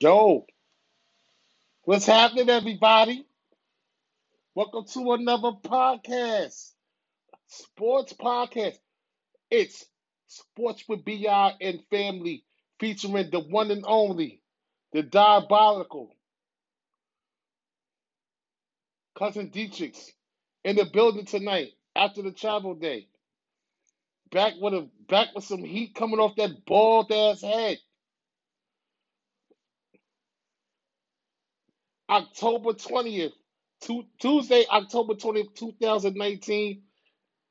Yo, what's happening, everybody? Welcome to another podcast, sports podcast. It's Sports with BI and Family, featuring the one and only, the diabolical cousin Dietrichs in the building tonight after the travel day. Back with a back with some heat coming off that bald ass head. October 20th, Tuesday, October 20th, 2019.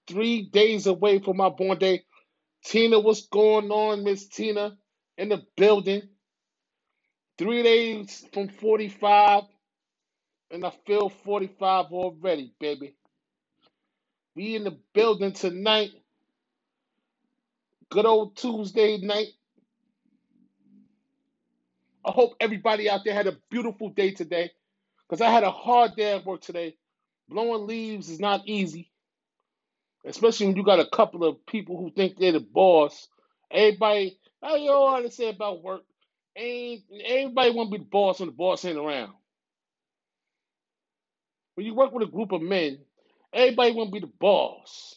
Three days away from my born day. Tina, what's going on, Miss Tina? In the building. Three days from 45, and I feel 45 already, baby. We in the building tonight. Good old Tuesday night. I hope everybody out there had a beautiful day today. Because I had a hard day at work today. Blowing leaves is not easy. Especially when you got a couple of people who think they're the boss. Everybody, I you all to say about work. Ain't everybody want to be the boss when the boss ain't around. When you work with a group of men, everybody want to be the boss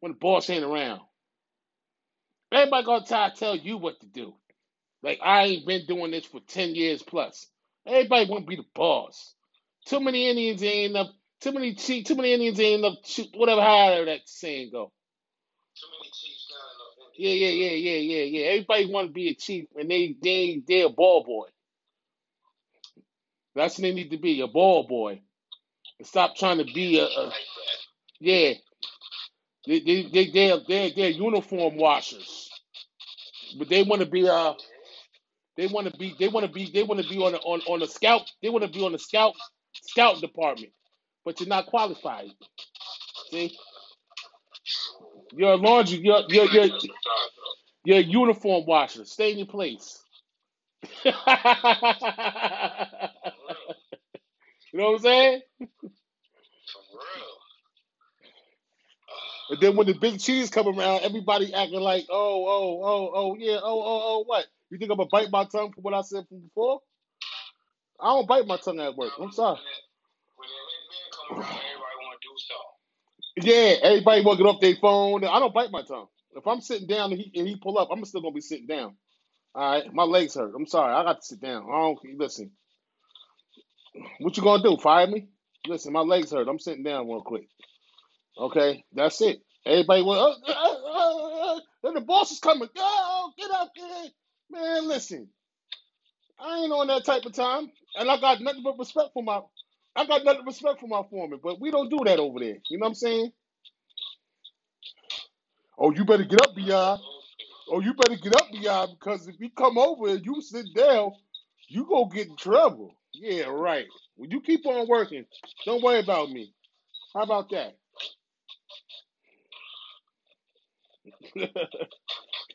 when the boss ain't around. Everybody gonna try to tell you what to do. Like I ain't been doing this for ten years plus. Everybody want to be the boss. Too many Indians ain't enough. Too many chief. Too many Indians ain't enough. Shoot, whatever how that saying go. Too many chiefs not enough. Yeah, yeah, yeah, yeah, yeah, yeah. Everybody want to be a chief, and they they they a ball boy. That's what they need to be, a ball boy. And stop trying to be a, a yeah. They they they they're, they're, they're uniform washers, but they want to be uh they want to be they want to be they want to be on a, on on a scout they want to be on the scout scout department, but you're not qualified. See, you're a laundry you're you're you're, you're a uniform washer. Stay in your place. you know what I'm saying? And then when the big cheese come around, everybody acting like, oh, oh, oh, oh, yeah, oh, oh, oh, what? You think I'm gonna bite my tongue for what I said from before? I don't bite my tongue at work. I'm sorry. Yeah, everybody want to get off their phone. I don't bite my tongue. If I'm sitting down and he, and he pull up, I'm still gonna be sitting down. All right, my legs hurt. I'm sorry. I got to sit down. I don't listen. What you gonna do? Fire me? Listen, my legs hurt. I'm sitting down real quick. Okay, that's it. Everybody want. Uh, uh, uh, the boss is coming. Oh, get up, get Man, listen. I ain't on that type of time, and I got nothing but respect for my. I got nothing but respect for my foreman, but we don't do that over there. You know what I'm saying? Oh, you better get up, Bi. Oh, you better get up, Bi, because if you come over and you sit down, you go get in trouble. Yeah, right. When you keep on working, don't worry about me. How about that? you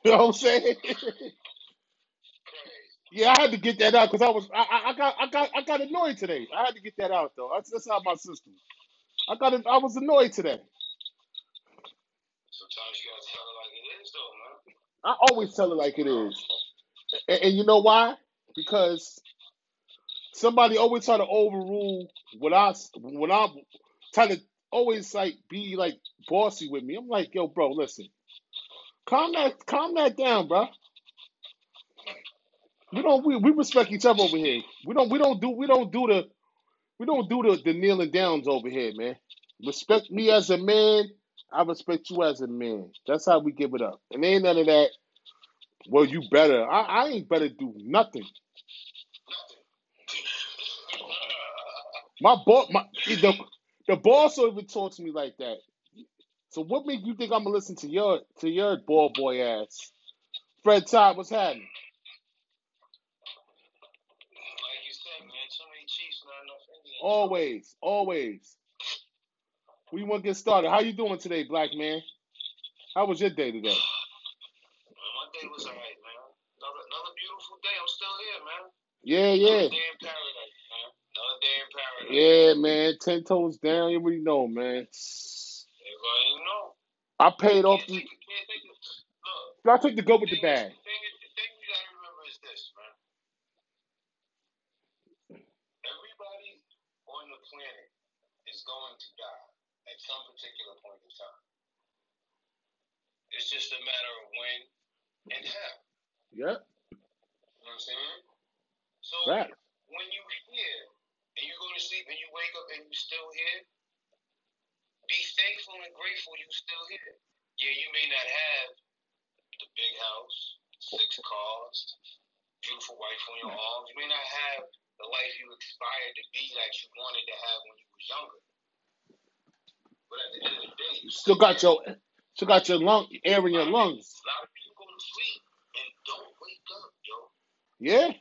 know what I'm saying? yeah, I had to get that out because I was I, I got I got I got annoyed today. I had to get that out though. That's, that's out my system. I got I was annoyed today. Sometimes you gotta tell it like it is, though, man. I always tell it like it is, and, and you know why? Because somebody always try to overrule what I when I'm trying to always like be like bossy with me. I'm like, yo, bro, listen, calm that calm that down, bro. We don't we, we respect each other over here. We don't we don't do we don't do the we don't do the, the kneeling downs over here, man. Respect me as a man. I respect you as a man. That's how we give it up. And ain't none of that. Well, you better. I, I ain't better do nothing. My boss, my the, the boss even talks to me like that. So what make you think I'm gonna listen to your to your ball boy ass? Fred Todd, what's happening? Like you said, man, too many Chiefs, not enough Indians. Always, always. We want to get started. How you doing today, black man? How was your day today? My day was alright, man. Another another beautiful day. I'm still here, man. Yeah, Another yeah. day in paradise, man. Another day in paradise. Yeah, man. Ten toes down. You already know, man. Everybody know. I paid off the. take it, can't take it. Look, I took the go with the bag. the thing, is, the thing you gotta remember is this, man. on the planet is going to die at some particular point in time. It's just a matter of when and how. Yep. You know what I'm saying? So Right. when you here and you go to sleep and you wake up and you still here, be thankful and grateful you still here. Yeah, you may not have the big house, six cars, beautiful wife on your arms. You may not have the life you aspired to be that you wanted to have when you was younger. But at the end of the day, you You still got your still got your lung air in your lungs. A lot of people go to sleep and don't wake up, yo. Yeah.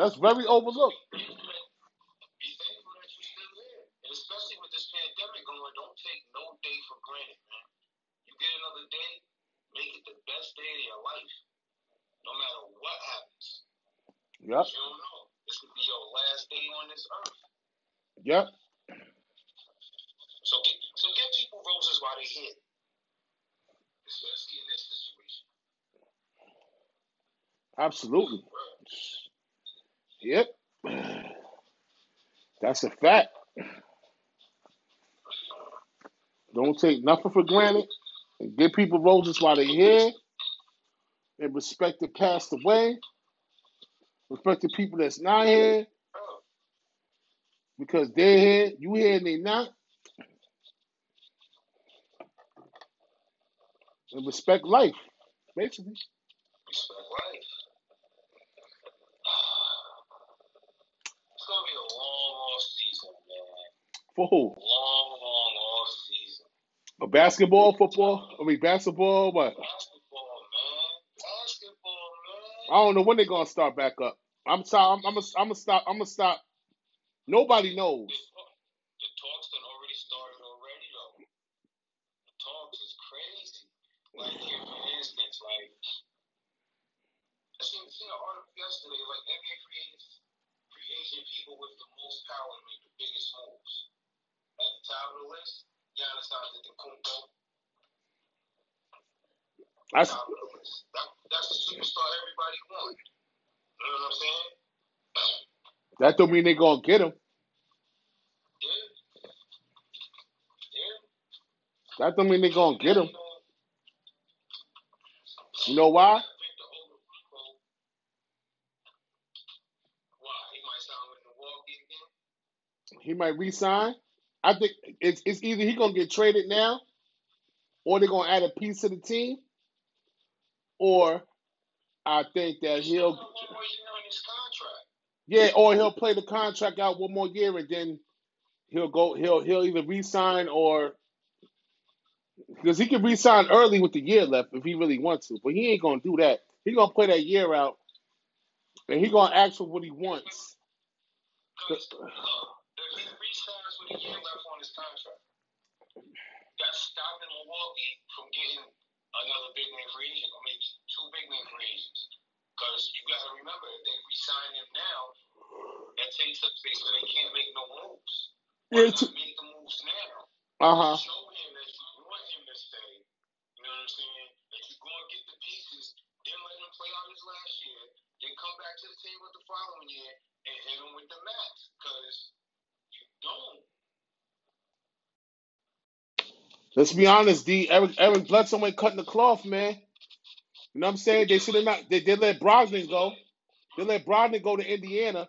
That's very overlooked. Be thankful that you're still there. And especially with this pandemic going, don't take no day for granted, man. You get another day, make it the best day of your life. No matter what happens. Yep. You don't know. This could be your last day on this earth. Yep. So get, so give people roses while they're here. Especially in this situation. Absolutely. Yep. That's a fact. Don't take nothing for granted. And give people roses while they're here. And respect the passed away. Respect the people that's not here. Because they're here, you here and they not. And respect life, basically. respect life. It's gonna be a long off season, man. For who? Long, long off season. A basketball, football? I mean basketball, what? Basketball, man. Basketball, I don't know when they're gonna start back up. I'm sorry. I'm. I'm. gonna- I'm gonna stop. I'm gonna stop. Nobody knows. The, talk- the talks done already started already, though. The talks is crazy. Like, here, for instance, like, I seen, seen an article yesterday, like, NBA free agents, free agent people with the most power to make the biggest moves. At the top of the list, Giannis Antetokounmpo, That's top of the list. That, that's the superstar everybody wants. You know what I'm saying? That don't mean they gonna get him. That don't mean they gonna get him. You know, why? He might resign. I think it's it's either he gonna get traded now, or they're gonna add a piece to the team, or I think that he'll got one more year on his contract. Yeah, or he'll play the contract out one more year and then he'll go he'll he'll either resign or because he can resign early with the year left if he really wants to, but he ain't gonna do that. He gonna play that year out, and he gonna ask for what he wants. Because, look, if he resigns with a year left on his contract, that's stopping Milwaukee from getting another big man free agent, or maybe two big man free agents. Because you got to remember, if they resign him now, takes up space so they can't make no moves. Yeah, not make the moves now? uh huh. Show him that you want him to stay. You know what I'm saying? That to get the pieces, then let him play out his last year, then come back to the table the following year and hit him with the max. Because you don't. Let's be honest, D. Eric Eric Bledsoe ain't cutting the cloth, man. You know what I'm saying? They should have not. They, they let Brogdon go. They let Brogdon go to Indiana.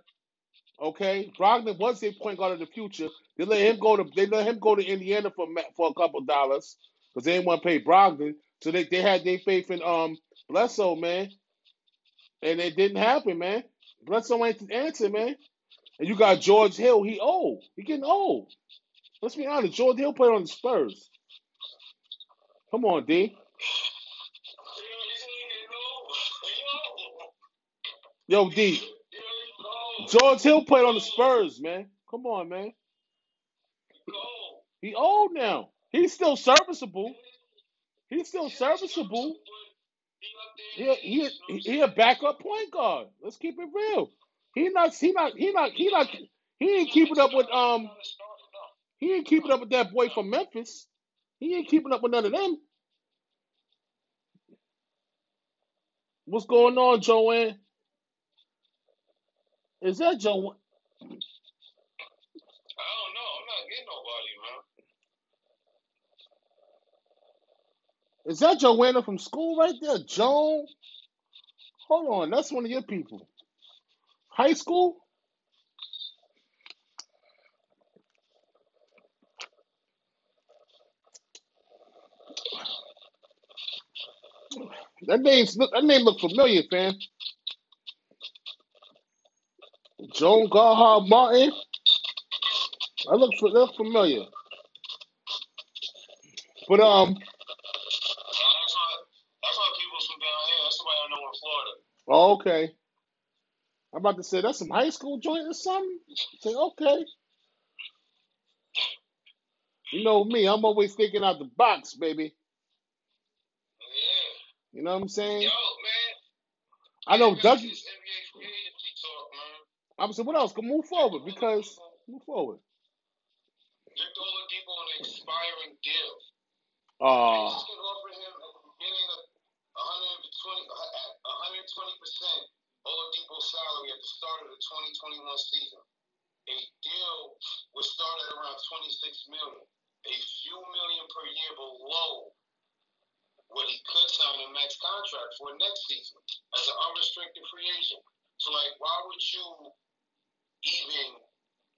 Okay, Brogdon was their point guard of the future. They let him go to. They let him go to Indiana for for a couple dollars because they didn't want to pay Brogdon. So they, they had their faith in um Bledsoe, man, and it didn't happen, man. Bledsoe ain't the answer, man. And you got George Hill. He old. He getting old. Let's be honest. George Hill played on the Spurs. Come on, D. Yo, D. George Hill played on the Spurs, man. Come on, man. He old now. He's still serviceable. He's still serviceable. He he he a backup point guard. Let's keep it real. He not he not he not he not he ain't keeping up with um he ain't keeping up with that boy from Memphis. He ain't keeping up with none of them. What's going on, Joanne? Is that Joanne? ain't nobody, man. Is that Joanna from school right there? Joan? Hold on, that's one of your people. High school? That name's that name look familiar, fam. Joan Garhard Martin. I look for look familiar. But um that's why people from down here. That's somebody I know in Florida. oh, okay. I'm about to say that's some high school joint or something. Say, okay. You know me, I'm always thinking out the box, baby. Yeah. You know what I'm saying? Yo, man. I know Dougie I'm saying what else? Can move forward because move forward. Victor Oladipo on an expiring deal. Uh can offer him at the beginning of 120 at 120 percent Oladipo's salary at the start of the 2021 season. A deal would start at around 26 million, a few million per year below what he could sign a max contract for next season as an unrestricted free agent. So, like, why would you even,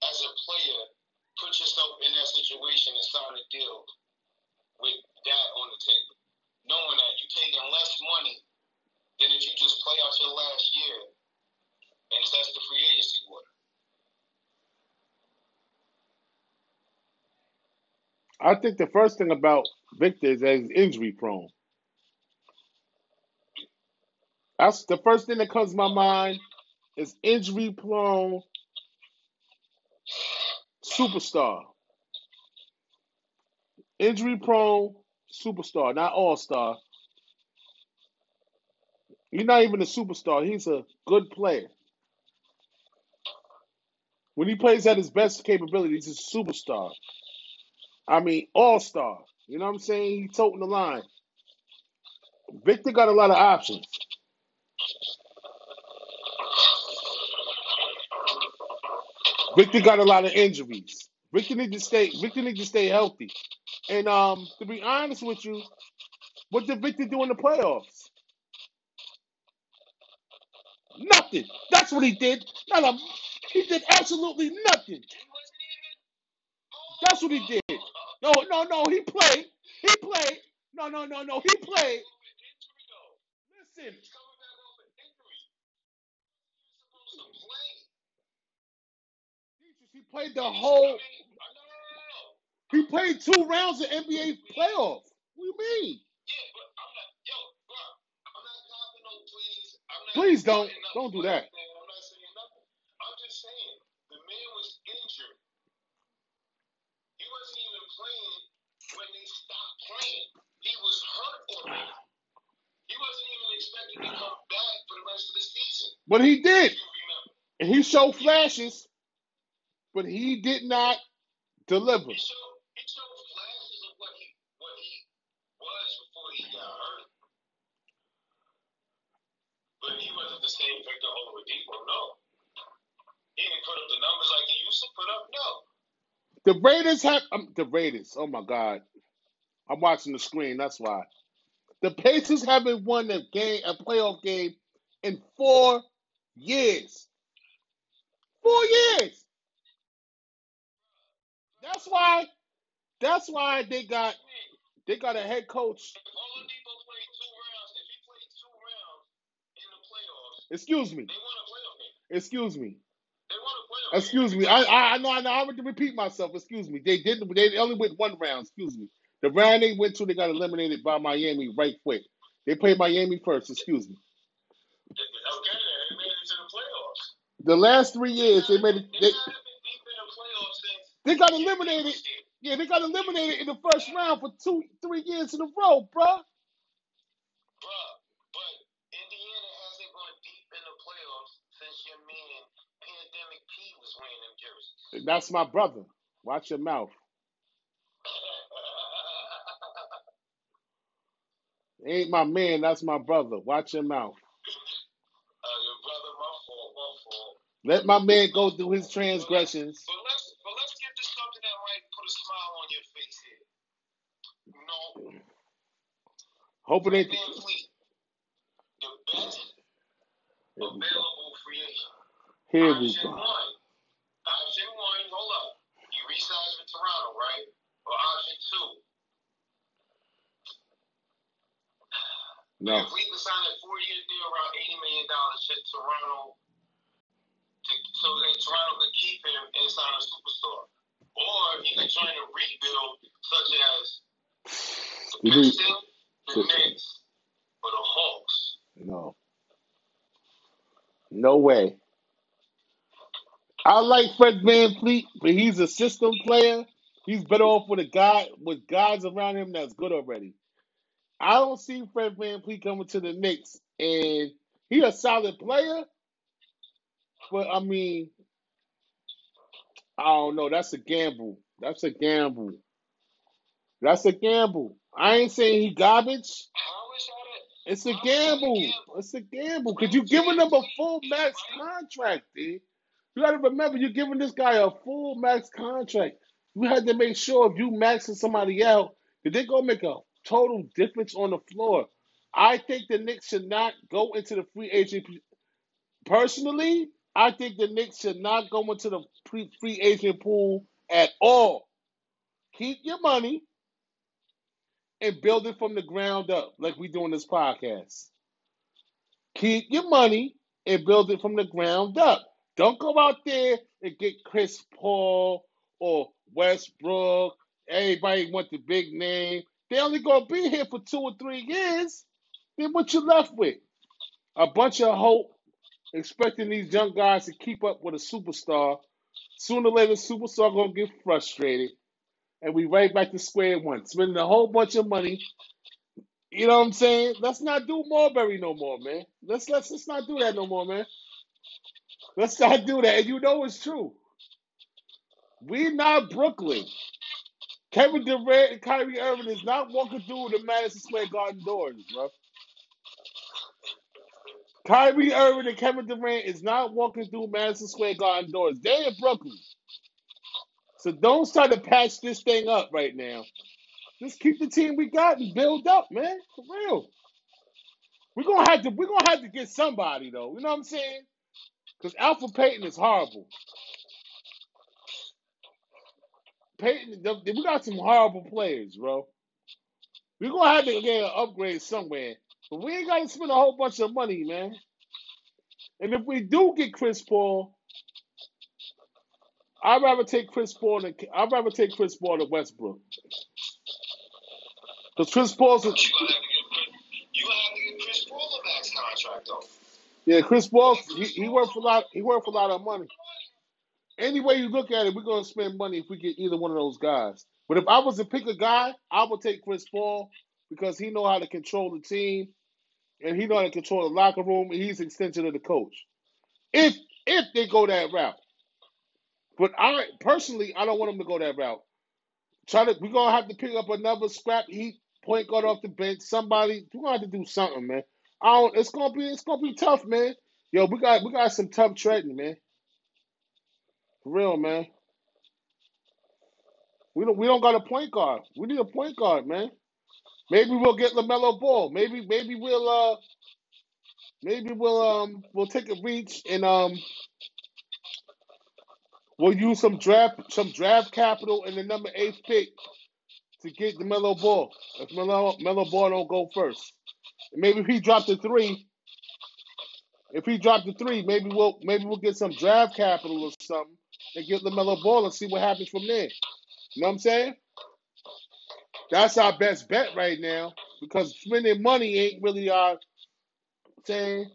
as a player, put yourself in that situation and sign a deal with that on the table, knowing that you're taking less money than if you just play out your last year and test the free agency water. I think the first thing about Victor is that he's injury prone. That's the first thing that comes to my mind is injury prone superstar. Injury prone superstar, not all star. He's not even a superstar. He's a good player. When he plays at his best capability, he's a superstar. I mean, all star. You know what I'm saying? He's toting the line. Victor got a lot of options. Victor got a lot of injuries. Victor need to stay. Victor need to stay healthy. And um, to be honest with you, what did Victor do in the playoffs? Nothing. That's what he did. Not a, he did absolutely nothing. That's what he did. No, no, no. He played. He played. No, no, no, no. He played. Listen, He's coming back off an injury. He's supposed to play. he played the whole. He played two rounds of NBA playoffs. What do you mean? Yeah, but I'm not. Yo, bro, I'm not copping no please. I'm not. Please don't. Don't do that. I'm not saying nothing. I'm just saying the man was injured. He wasn't even playing when they stopped playing. He was hurt already. He wasn't even expected to come back for the rest of the season. But he did. And he showed flashes, but he did not deliver. he showed he showed flashes of what he what he was before he got hurt. But he wasn't the same Victor Oladipo. No, he didn't put up the numbers like he used to put up. No. The Raiders have um, the Raiders. Oh my God, I'm watching the screen. That's why. The Pacers haven't won a game, a playoff game, in four years. Four years. That's why. That's why they got they got a head coach. If Oladipo played two rounds, if he played two rounds in the playoffs, Excuse me. they won a playoff game. Excuse me. They won a playoff game. Excuse me. I I I know I know. I want to repeat myself. Excuse me. They didn't. They only went one round. Excuse me. The round they went to, they got eliminated by Miami right quick. They played Miami first. Excuse me. Okay, they made it to the playoffs. The last three years they made it. They They, haven't been deep in the playoffs since they got eliminated. Yeah, they got eliminated in the first round for two, three years in a row, bruh. Bruh, but Indiana hasn't gone deep in the playoffs since your man Pandemic P was wearing them jerseys. That's my brother. Watch your mouth. Ain't my man. That's my brother. Watch your mouth. Uh, your brother, my fault, my fault. Let my man go through his transgressions. But let's but let's get to something that might put Hoping best Here we go. available free agent. Here we Option one. Option one, hold up. He resigns with Toronto, right? Or option two. No. If we can sign a four-year deal around eighty million dollars to Toronto, to, so that Toronto could keep him and sign a superstar, or he could join a rebuild such as the Pistons, the Knicks, or the Hawks. No. No way. I like Fred VanVleet, but he's a system player. He's better off with a guy with guys around him that's good already. I don't see Fred VanVleet coming to the Knicks, and he a solid player. But I mean, I don't know. That's a gamble. That's a gamble. That's a gamble. I ain't saying he garbage. How is that? A, It's a how is that a gamble. It's a gamble because you're giving him a full max contract, dude. You got to remember, you're giving this guy a full max contract. You had to make sure if you maxing somebody out, that they're gonna make a total difference on the floor. I think the Knicks should not go into the free agent. Personally, I think the Knicks should not go into the free agent pool at all. Keep your money and build it from the ground up, like we do in this podcast. Keep your money and build it from the ground up. Don't go out there and get Chris Paul or Westbrook. Everybody want the big name. They only gonna be here for two or three years. Then what you left with? A bunch of hope, expecting these young guys to keep up with a superstar. Sooner or later, superstar gonna get frustrated, and we right back to square one, spending a whole bunch of money. You know what I'm saying? Let's not do Marbury no more, man. Let's let's let's not do that no more, man. Let's not do that. And you know it's true. We're not Brooklyn. Kevin Durant and Kyrie Irving is not walking through the Madison Square Garden doors, bro. Kyrie Irving and Kevin Durant is not walking through Madison Square Garden doors. They're in Brooklyn. So don't start to patch this thing up right now. Just keep the team we got and build up, man. For real. We're gonna have to we're gonna have to get somebody though. You know what I'm saying? Because Elfrid Payton is horrible. Payton, we got some horrible players, bro. We're gonna have to get an upgrade somewhere. But we ain't gotta spend a whole bunch of money, man. And if we do get Chris Paul, I'd rather take Chris Paul than I'd rather take Chris Paul than Westbrook. Because Chris Paul's a, you have to get Chris, you gonna have to get Chris Paul a max contract though. yeah, Chris Paul he, he worked for a lot he worked for a lot of money. Any way you look at it, we're gonna spend money if we get either one of those guys. But if I was to pick a guy, I would take Chris Paul because he know how to control the team and he know how to control the locker room and he's an extension of the coach. If if they go that route. But I personally I don't want him to go that route. Try to we're gonna have to pick up another scrap heat point guard off the bench. Somebody we're gonna have to do something, man. I don't it's gonna be it's gonna be tough, man. Yo, we got we got some tough trading, man. For real, man. We don't we don't got a point guard. We need a point guard, man. Maybe we'll get Lamelo Ball. Maybe maybe we'll uh maybe we'll um we'll take a reach and um we'll use some draft some draft capital in the number eight pick to get the Melo Ball. If Melo Melo Ball don't go first. And maybe if he dropped the three, if he dropped the three, maybe we'll maybe we'll get some draft capital or something and get LaMelo Ball and see what happens from there. You know what I'm saying? That's our best bet right now because spending money ain't really our saying.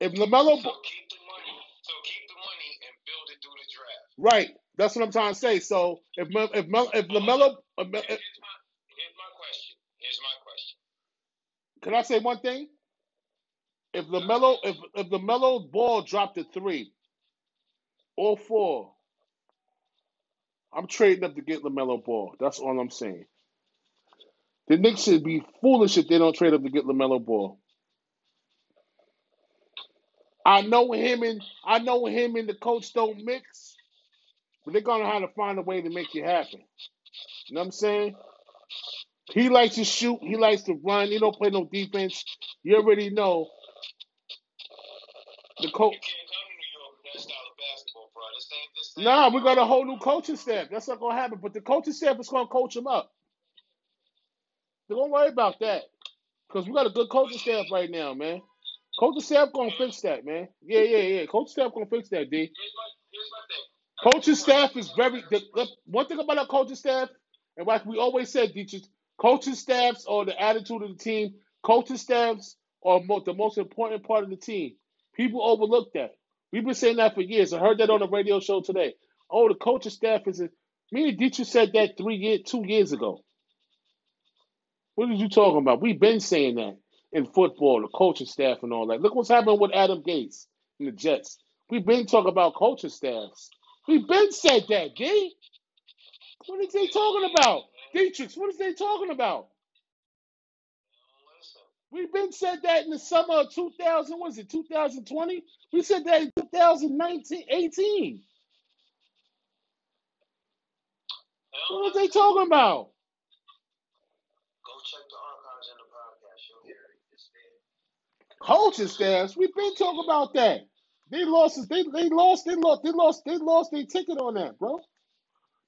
If LaMelo, right, that's what I'm trying to say. So if Mel- if Mel- if LaMelo, if, Here's if, my here's my question. Here's my question. can I say one thing? If LaMelo, if if LaMelo Ball dropped a three or four, I'm trading up to get LaMelo Ball. That's all I'm saying. The Knicks should be foolish if they don't trade up to get LaMelo Ball. I know him and I know him and the coach don't mix, but they're gonna have to find a way to make it happen. You know what I'm saying? He likes to shoot. He likes to run. He don't play no defense. You already know the coach. can't come to New York with that style of basketball, bro. This ain't this ain't Nah, we got a whole new coaching staff. That's not gonna happen. But the coaching staff is gonna coach him up. So don't worry about that. Cause we got a good coaching staff right now, man. Coaching staff gonna fix that, man. Yeah, yeah, yeah. Coaching staff gonna fix that, D. Here's my here's my thing. Coaching staff is very. The, the, one thing about our coaching staff, and like we always said, Dietrich, coaching staffs are the attitude of the team. Coaching staffs are mo- the most important part of the team. People overlook that. We've been saying that for years. I heard that on the radio show today. Oh, the coaching staff is. A, me and Dietrich said that three years, two years ago. What are you talking about? We've been saying that in football, the coaching staff and all that. Look what's happening with Adam Gase and the Jets. We've been talking about coaching staffs. We've been said that, D. What is they talking about? Dietrich, what is they talking about? We've been said that in the summer of 2000, was it 2020? We said that in 2019, 18. What are they talking about? Go check the archives in the podcast. Coaching staffs, we've been talking about that. They lost they they lost they lost they lost they lost their ticket on that, bro.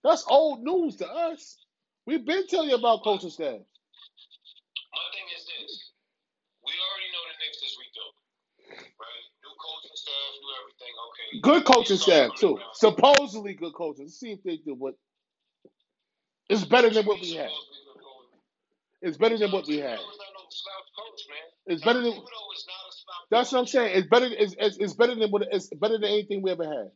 That's old news to us. We've been telling you about coaching staff. My thing is this. We already know the Knicks is rebuilt. Right? New coaching staff, new everything. Okay. Good coaching staff too. Supposedly good coaches. Let's see if they do what. It's better than what we had. It's better than what we had. Thibodeau is not no slouch coach. It's better than. Thibodeau is not a slouch That's what I'm saying. It's better. It's, it's, it's better than what. It's better than anything we ever had.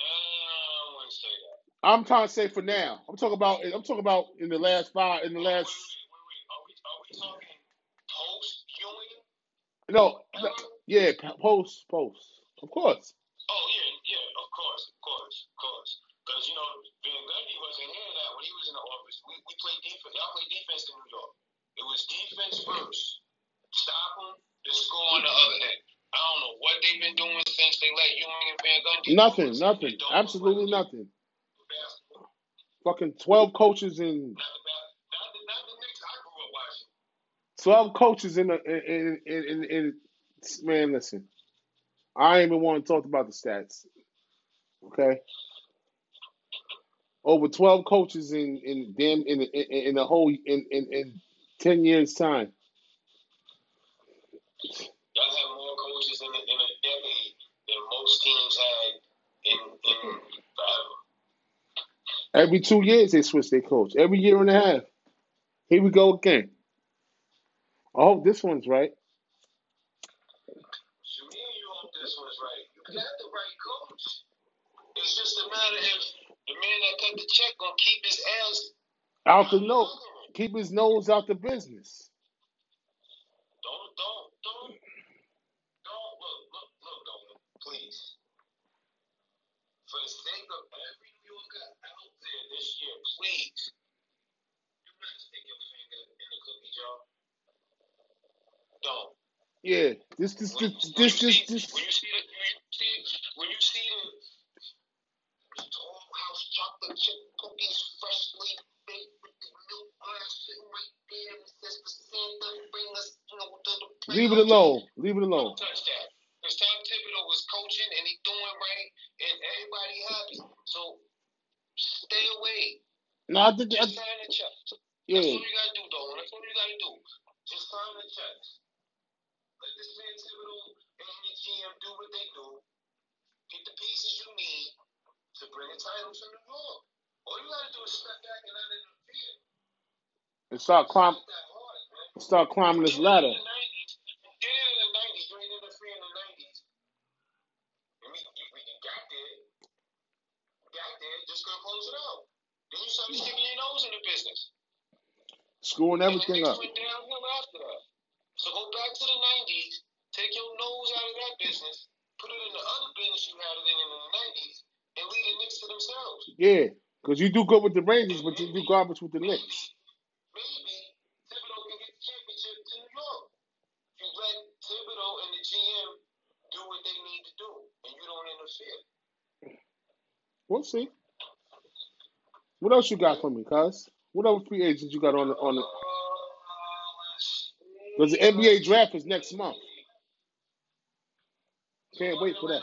I wouldn't say that. I'm trying to say for now. I'm talking about. I'm talking about in the last five. In the last. wait, wait. Are we, are we talking post Ewing? No. no yeah. Post. Post. Of course. Oh yeah, yeah, of course, of course, of course. Because you know, Van Gundy wasn't here that when he was in the office. We we played defense. Y'all played defense in New York. It was defense first. Stop them. Then score on the other end. I don't know what they've been doing since they let Ewing and Van Gundy. Nothing. Nothing. Absolutely nothing. basketball. Fucking twelve coaches in Not the not the not the Knicks I grew up watching. twelve coaches in the in in in, in, in man. Listen, I ain't even want to talk about the stats. Okay. Over twelve coaches in in damn in in, in the whole in, in in ten years time. Y'all have more coaches in a, in a decade than most teams had in in forever. Every two years they switch their coach. Every year and a half. Here we go again. Oh, I hope this one's right. You hope this one's right. You got the right coach. It's just a matter if the man that cut the check gonna keep his ass Out the out of the note. Keep his nose out the business. Don't don't don't don't look look look Dolan, please. For the sake of every New Yorker out there this year, please do not stick your finger in the cookie jar. Don't. Yeah. This this When, this when this see this, when you see the when you see when you see the the tall house chocolate chip cookies freshly baked with the milk glass sitting right there and says for Santa bring us you know to the leave it alone. Leave it alone. Don't touch that. Because Tom Thibodeau was coaching and he doing right and everybody happy. So stay away. No, I think I, Just sign the check. That's yeah. all you gotta do, though. That's all you gotta do. Just sign the checks. Let this man Thibodeau and the GM do what they do. Get the pieces you need to bring a title to New York. All you gotta do is step back and not interfere. And start It's climb not that hard, man. start climbing this ladder. in the 90s. In the 90s. You in the 90s. And we, we, we got there. There. Just gonna close it out. Then you started sticking your nose in the business. Screwing everything Knicks up. went downhill after that. So go back to the 90s, take your nose out of that business, put it in the other business you had it in in the 90s, and leave the Knicks to themselves. Yeah. Because you do good with the Rangers, but you do garbage with the Knicks. Maybe Thibodeau can get the championship to New York. You let Thibodeau and the GM do what they need to do, and you don't interfere. We'll see. What else you got for me, cuz? What other free agents you got on the on the? Because the NBA draft is next month. Can't wait for that.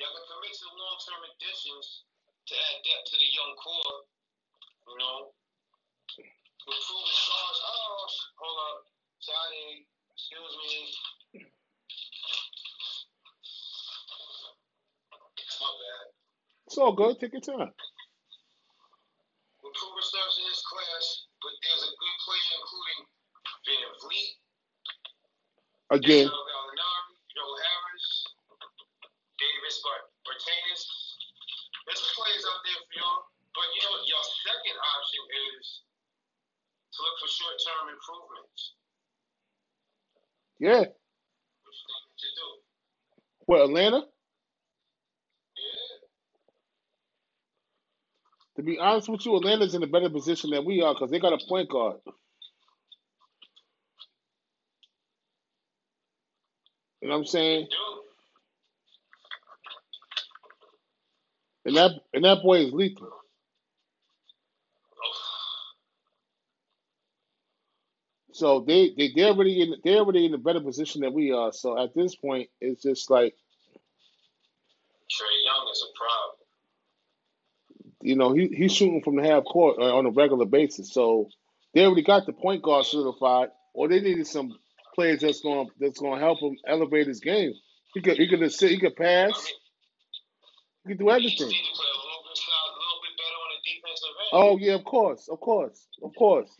Y'all can commit to long-term additions to add depth to the young core. You know, improve the stars. Oh, hold up, sorry, excuse me. My bad. It's all good. Take your time. Improve the stars in this class, but there's a good player including Van Vliet, Again, Gallinari, Joe Harris, Davis Bart- There's players out there for y'all. But you know, your second option is to look for short-term improvements. yeah. What you to do? What Atlanta? Yeah. To be honest with you, Atlanta's in a better position than we are because they got a point guard. You know what I'm saying? And that and that boy is lethal. So they they they're already in they're already in a better position than we are. So at this point, it's just like Trae Young is a problem. you know he he's shooting from the half court uh, on a regular basis. So they already got the point guard solidified, or they needed some players that's going to that's going to help him elevate his game. He could he could assist, he could pass, he could do He just everything. need to play a little bit, a little bit better on the defensive end. Oh yeah, of course, of course, of course.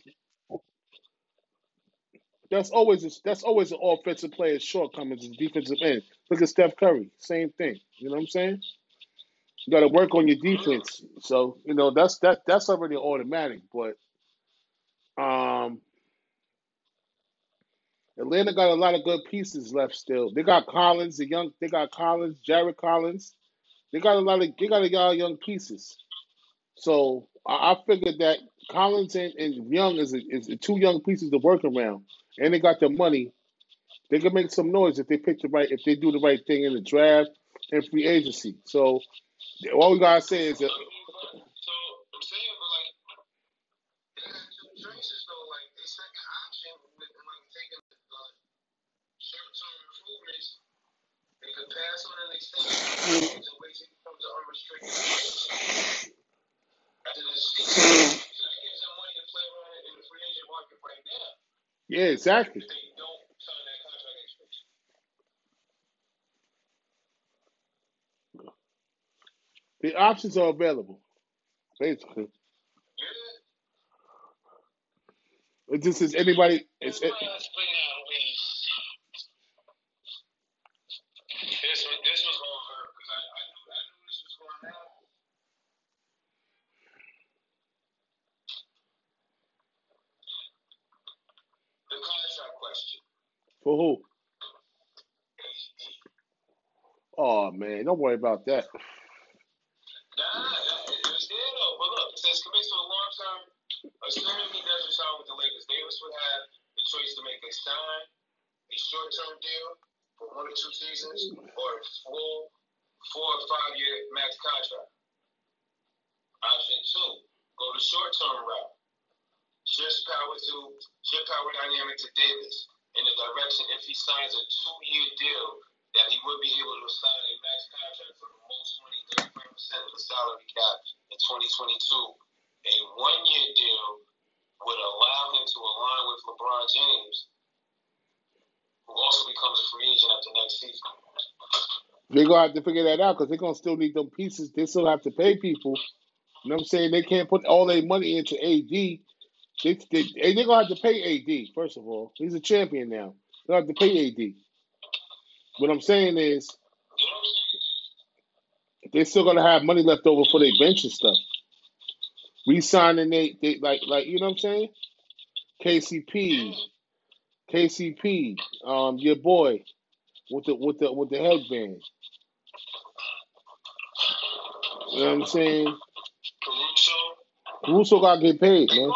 That's always that's always an offensive player's shortcomings is defensive end. Look at Steph Curry, same thing. You know what I'm saying? You got to work on your defense. So you know that's that that's already automatic. But um, Atlanta got a lot of good pieces left still. They got Collins, the young. They got Collins, Jared Collins. They got a lot of they got a lot of young pieces. So I, I figured that Collins and, and Young is, is two young pieces to work around, and they got the money. They can make some noise if they pick the right, if they do the right thing in the draft and free agency. So all we gotta say is that pass on an extension wait he unrestricted after this season. So that gives them money to play around in the free agent market right now yeah, exactly. if they don't sign that contract extension. The options are available, basically. Yeah. It just is anybody. It's it, was, but now we. This was this was gonna hurt because I, I knew I knew this was going to happen. The contract question. For who? Oh man, don't worry about that. Assuming he does resign with the Lakers, Davis would have the choice to make a sign, a short term deal for one or two seasons, or a full four or five year max contract. Option two, go the short term route. Shift power to shift power dynamic to Davis in the direction if he signs a two year deal that he would be able to sign a max contract for the most money, 35% of the salary cap in 2022. A one year deal would allow him to align with LeBron James, who also becomes a free agent after next season. They're gonna have to figure that out because they're gonna still need them pieces. They still have to pay people. You know what I'm saying? They can't put all their money into AD. They, they, and they're gonna have to pay AD, first of all. He's a champion now. They'll have to pay AD. What I'm saying is You know what I'm saying? they're still gonna have money left over for their bench and stuff. Resigning they, they like like you know what I'm saying? KCP, KCP, um, your boy with the with the with the headband. You know what I'm saying? Caruso. Caruso gotta get paid, man.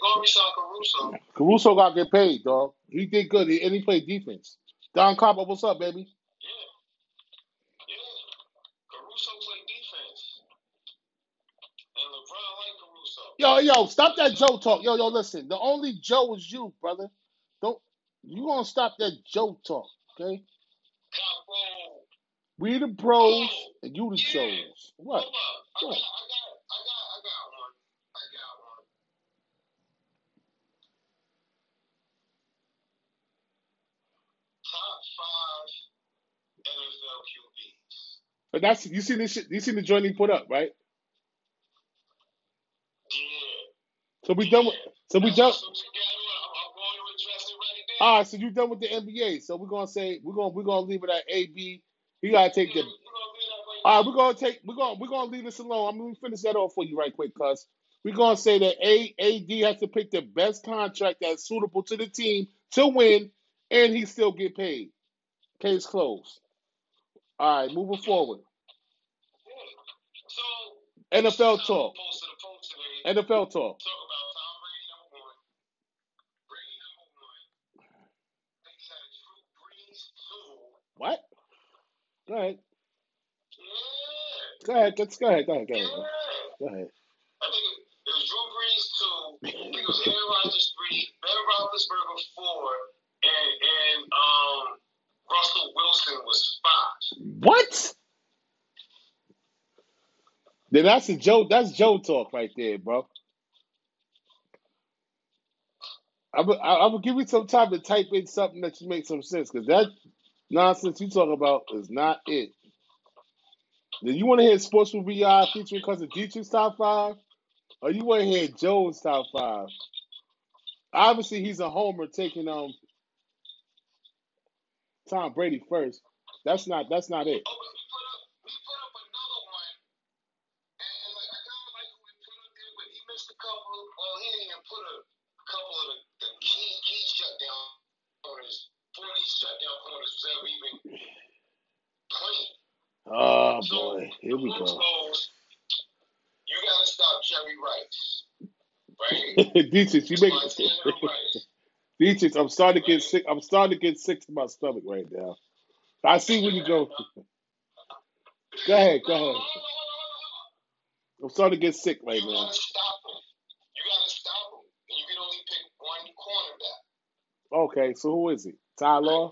Going to resign Caruso. They're going to resign Caruso got to get paid, dog. He did good, he, and he played defense. Don Copper, what's up, baby? Yeah. Yeah. Caruso played defense. And LeBron liked Caruso. Yo, yo, stop that Joe talk. Yo, yo, listen. The only Joe is you, brother. Don't you gonna stop that Joe talk, okay? Capo. We the pros Oh, and you the yeah. Joes. What? Hold up. I What? Got, I got, I got one. I got one. Top five NFL QBs. But that's you see this shit. You seen the joint he put up, right? Yeah. So we done with. So we done. All right. So you done with the NBA. So we're gonna say we're gonna we're gonna leave it at AB. He gotta take the. All right. We're gonna take. We're gonna we're gonna leave this alone. I'm gonna finish that off for you right quick, cuz. We're gonna say that A A D has to pick the best contract that's suitable to the team to win, and he still get paid. Case closed. All right. Moving forward. So NFL talk. Today. NFL talk. What? Go ahead. Yeah. Go ahead. Let's go ahead. Go ahead. Go ahead. Yeah. Go ahead. I think it, it was Drew Brees two. I think it was Aaron Rodgers three. Ben Roethlisberger four. And and um Russell Wilson was five. What? Then that's a Joe. That's Joe talk right there, bro. I'm I, I'm gonna give you some time to type in something that you make some sense, because that nonsense you talk about is not it. Then you want to hear Sports with VI featuring cousin Dietrich's top five, or you want to hear Joe's top five? Obviously, he's a homer taking um Tom Brady first. That's not. That's not it. Oh, we put up we put up another one. And, and like I kinda like who we put up there, but he missed a couple of well he didn't even put a couple of the, the key key shutdown corners, forty shutdown corners was ever even playing. Oh, so boy, here we go. you gotta stop Jerry Rice. Right? Dietrich, you make Montana Rice. Dietrich. I'm starting to get sick. I'm starting to get sick to my stomach right now. I see where you go. Go ahead, go ahead. I'm starting to get sick right You now. gotta stop him. You gotta stop him. And you can only pick one cornerback. Okay, so who is he? Ty Law,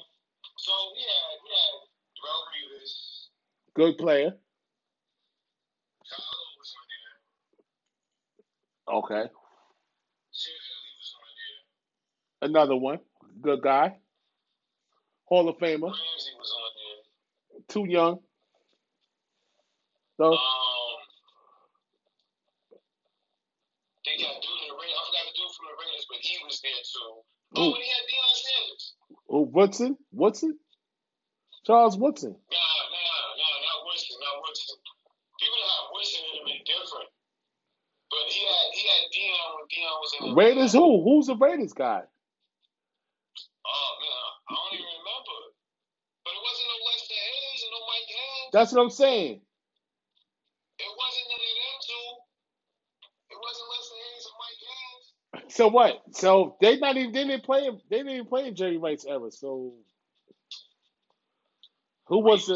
So we had we had Darrelle Revis, good player. Ty Law was on there, Okay, Sid Haley was on there, another one, good guy. Hall of Famer. Ramsey was on there. Too young. So Um, they got dude in the Raiders. I forgot the dude from the Raiders, but he was there too. Oh, who? and he had Deion Sanders. Who? Woodson? Woodson? Charles Woodson. Nah, nah, nah, not Winston, not Winston. People that had Winston would have been different. But he had he had Deion when Deion was in the Raiders. Who? Who's the Raiders guy? Oh man, I don't even remember. But it wasn't no Lester Hayes and no Mike Haynes. That's what I'm saying. It wasn't none of them two. It wasn't Lester Hayes and Mike Haynes. So what? So they not even they didn't play. They didn't even play in Jerry Rice ever. So who was the?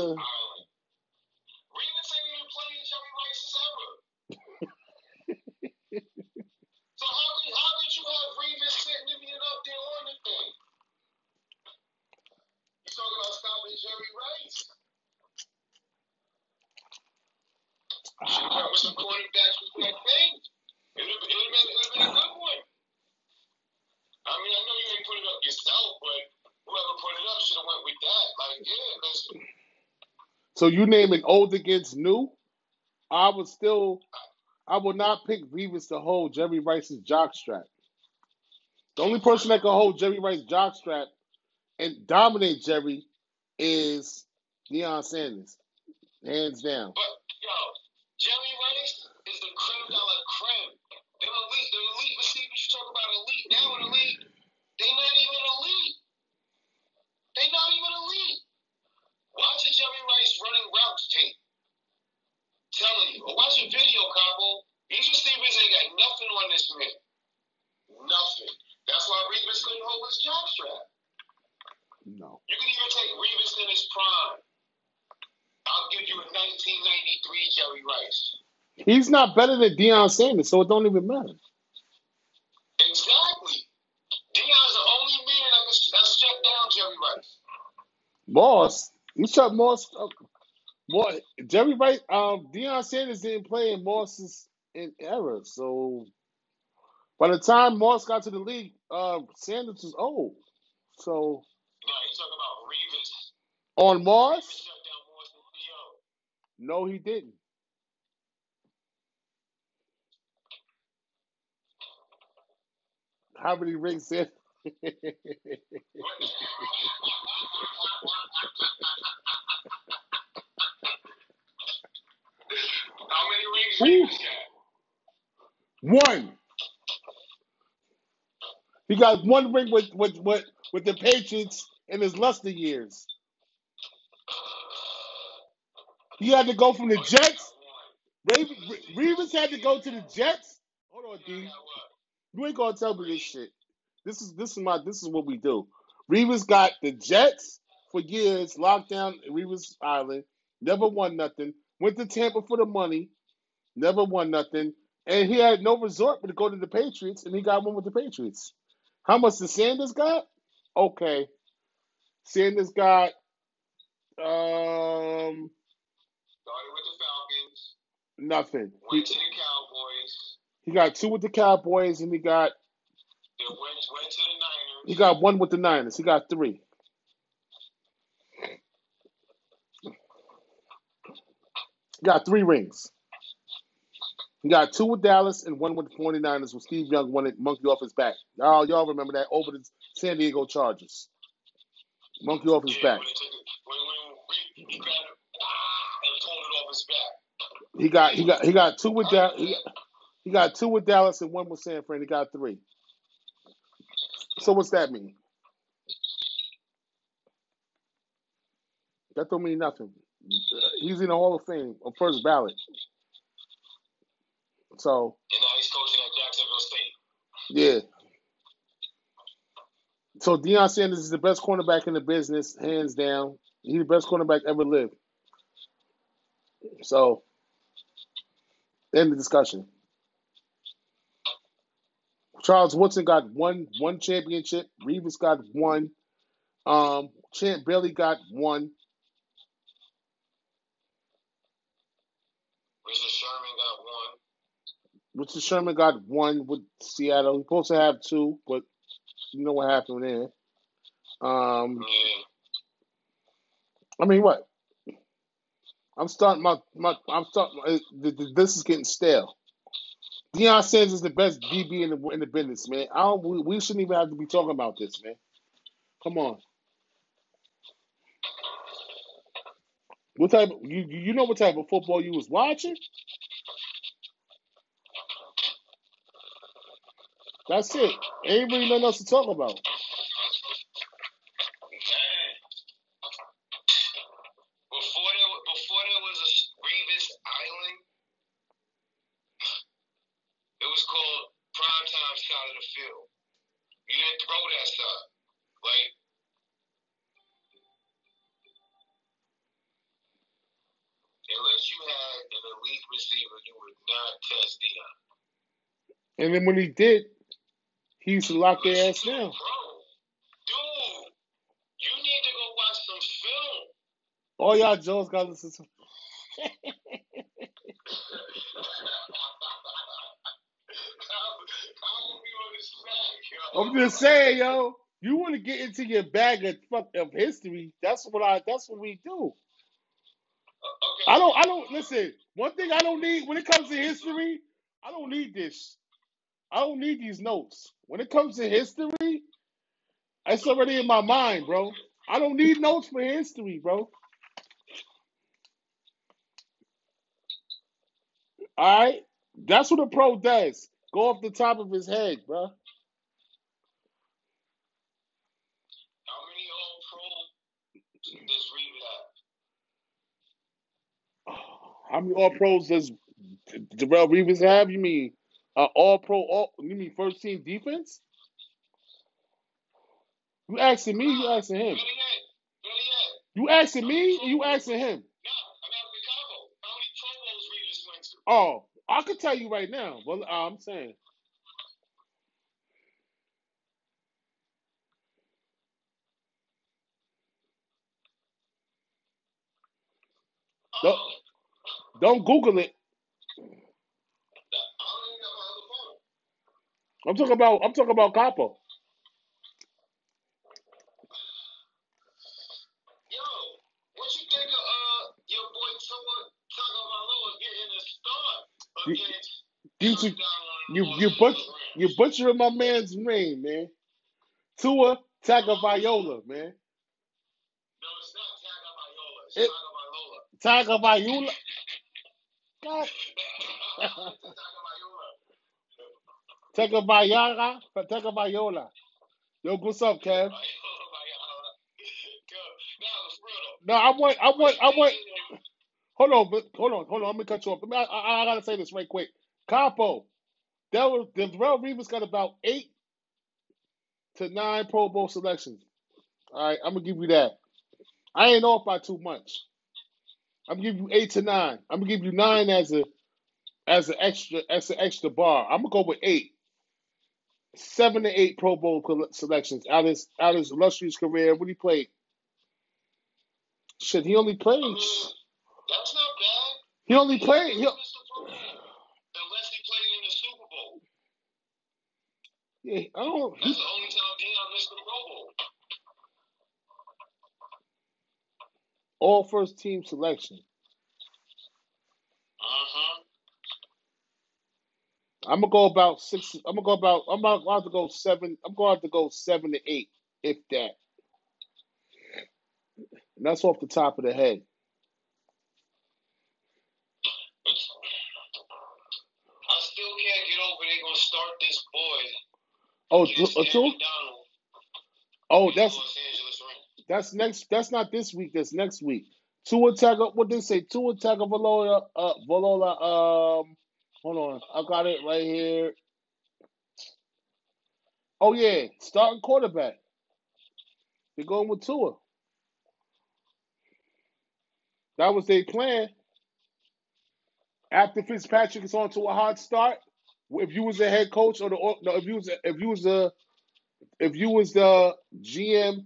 Revis ain't even playing Jerry Rice's era. so how did how did you have Revis sitting being up there on the thing? You talking about stopping Jerry Rice? Should have with some. It would have been, a good one. I mean, I know you ain't put it up yourself, but whoever put it up should have went with that. Like, yeah. So you naming old against new? I would still. I would not pick Revis to hold Jerry Rice's jockstrap. The only person that can hold Jerry Rice's jockstrap and dominate Jerry is Deion Sanders, hands down. But yo, Jerry Rice is the creme de la creme. Them elite, the elite receivers you talk about elite now in the league, they not even elite. They not even elite. Watch a Jerry Rice running routes tape. Telling you, or watch a video, Cabo. These receivers ain't got nothing on this man. Nothing. That's why Revis couldn't hold his jockstrap. No. You can even take Revis in his prime. I'll give you a 1993 Jerry Rice. He's not better than Deion Sanders, so it don't even matter. Exactly. Deion's the only man that can that shut down Jerry Rice. Moss, you shut Moss up. More, Jerry Rice, um, Deion Sanders didn't play in Moss's in era, so by the time Moss got to the league, uh, Sanders was old. So No, he's talking about Revis. on Moss, shut down Morris and Theo. No, he didn't. How many rings did? How many rings Ooh. Got? One. He got one ring with with with, with the Patriots in his luster years. He had to go from the Jets. one. Revis had to go to the Jets. Hold on, D. You ain't gonna tell me this shit. This is this is my this is what we do. Revis got the Jets for years, locked down at Revis Island, never won nothing. Went to Tampa for the money, never won nothing. And he had no resort but to go to the Patriots, and he got one with the Patriots. How much the Sanders got? Okay. Sanders got um Started with the Falcons. Nothing. He Went to the Cowboys. he got two with the Cowboys and he got went went to the Niners. he got one with the Niners. He got three. He got three rings. He got two with Dallas and one with the 49ers when Steve Young won it monkey off his back. Y'all, y'all remember that over the San Diego Chargers. Monkey off his Yeah, back. when he took it, when when Reed, he grabbed it ah, and pulled it off his back. He got he got he got two with Dallas. He, he got two with Dallas and one with San Fran. He got three. So what's that mean? That don't mean nothing. He's in the Hall of Fame on first ballot. So And now he's coaching at Jacksonville State. yeah. So Deion Sanders is the best cornerback in the business, hands down. He's the best cornerback ever lived. So end the discussion. Charles Woodson got one one championship. Revis got one. Um, Champ Bailey got one. Richard Sherman got one. Richard Sherman got one with Seattle. He's supposed to have two, but you know what happened there. Um, Yeah. I mean, what? I'm starting my my. I'm starting. uh, th- th- This is getting stale. Deion Sanders is the best DB in the in the business, man. I don't. We, we shouldn't even have to be talking about this, man. Come on. What type? Of, you you know what type of football you was watching? That's it. Ain't really nothing else to talk about. Man. Before there, wa- before there was a Revis Island, it was called primetime side of the field. You didn't throw that side. Like, unless you had an elite receiver, you would not test Dion. And then when he did, he used to lock their ass down. Bro, dude, you need to go watch some film. All y'all Jones got to listen to. I'm just saying, yo. You want to get into your bag of fuck of history? That's what I. That's what we do. I don't. I don't listen. One thing I don't need when it comes to history, I don't need this. I don't need these notes. When it comes to history, it's already in my mind, bro. I don't need notes for history, bro. All right, that's what a pro does. Go off the top of his head, bro. How many All Pro does Revis have? How many All Pros does Darrelle Revis have? You mean uh, All Pro? All you mean first team defense? You asking me? You asking him? You asking me? You asking him? Oh, I could tell you right now. Well, uh, I'm saying. Don't, don't Google it. I don't even got my other phone. I'm talking about. I'm talking about Capo. Yo, what you think of uh your boy Tua Tagovailoa getting a start You, against you, Aaron should- Donald and the you, you butch, you butchering my man's name, man. Tua Tagovailoa, man. No, it's not Tagovailoa. It's It, Tagovailoa. Tagovailoa. God. Tagovailoa. Tagovailoa. Yo, what's up, Kev? Yo, no, it's real. No, I want, I want, I want. Hold on, but hold on, hold on. Let me cut you off. Let me- I, I, I gotta say this right quick. Capo, that was Darrelle Revis got about eight to nine Pro Bowl selections. All right, I'm gonna give you that. I ain't off by too much. I'm gonna give you eight to nine. I'm gonna give you nine as a as an extra as an extra bar. I'm gonna go with eight, seven to eight Pro Bowl selections out of his out of his illustrious career. What he played? Shit, he only I played. mean, that's not bad. He only played. He, almost missed the Pro Bowl. Unless he played in the Super Bowl. yeah, I don't. That's He, the only time Deion missed the Pro Bowl. all first team selection. Uh-huh. I'm gonna go about six. I'm gonna go about. I'm about, about to go seven. I'm going to have to go seven to eight, if that. And that's off the top of the head. I still can't get over they gonna start this boy Oh, against Tua- Tua? Aaron Donald oh, that's Los Angeles Rams. that's next. That's not this week. That's next week. Tua Taga. What they say? Tua Tagovailoa. Uh, Valola. Um, hold on. I got it right here. Oh yeah, starting quarterback. They're going with Tua. That was their plan. After Fitzpatrick is on to a hot start, if you was the head coach or the no, if you was if you was the if you was the GM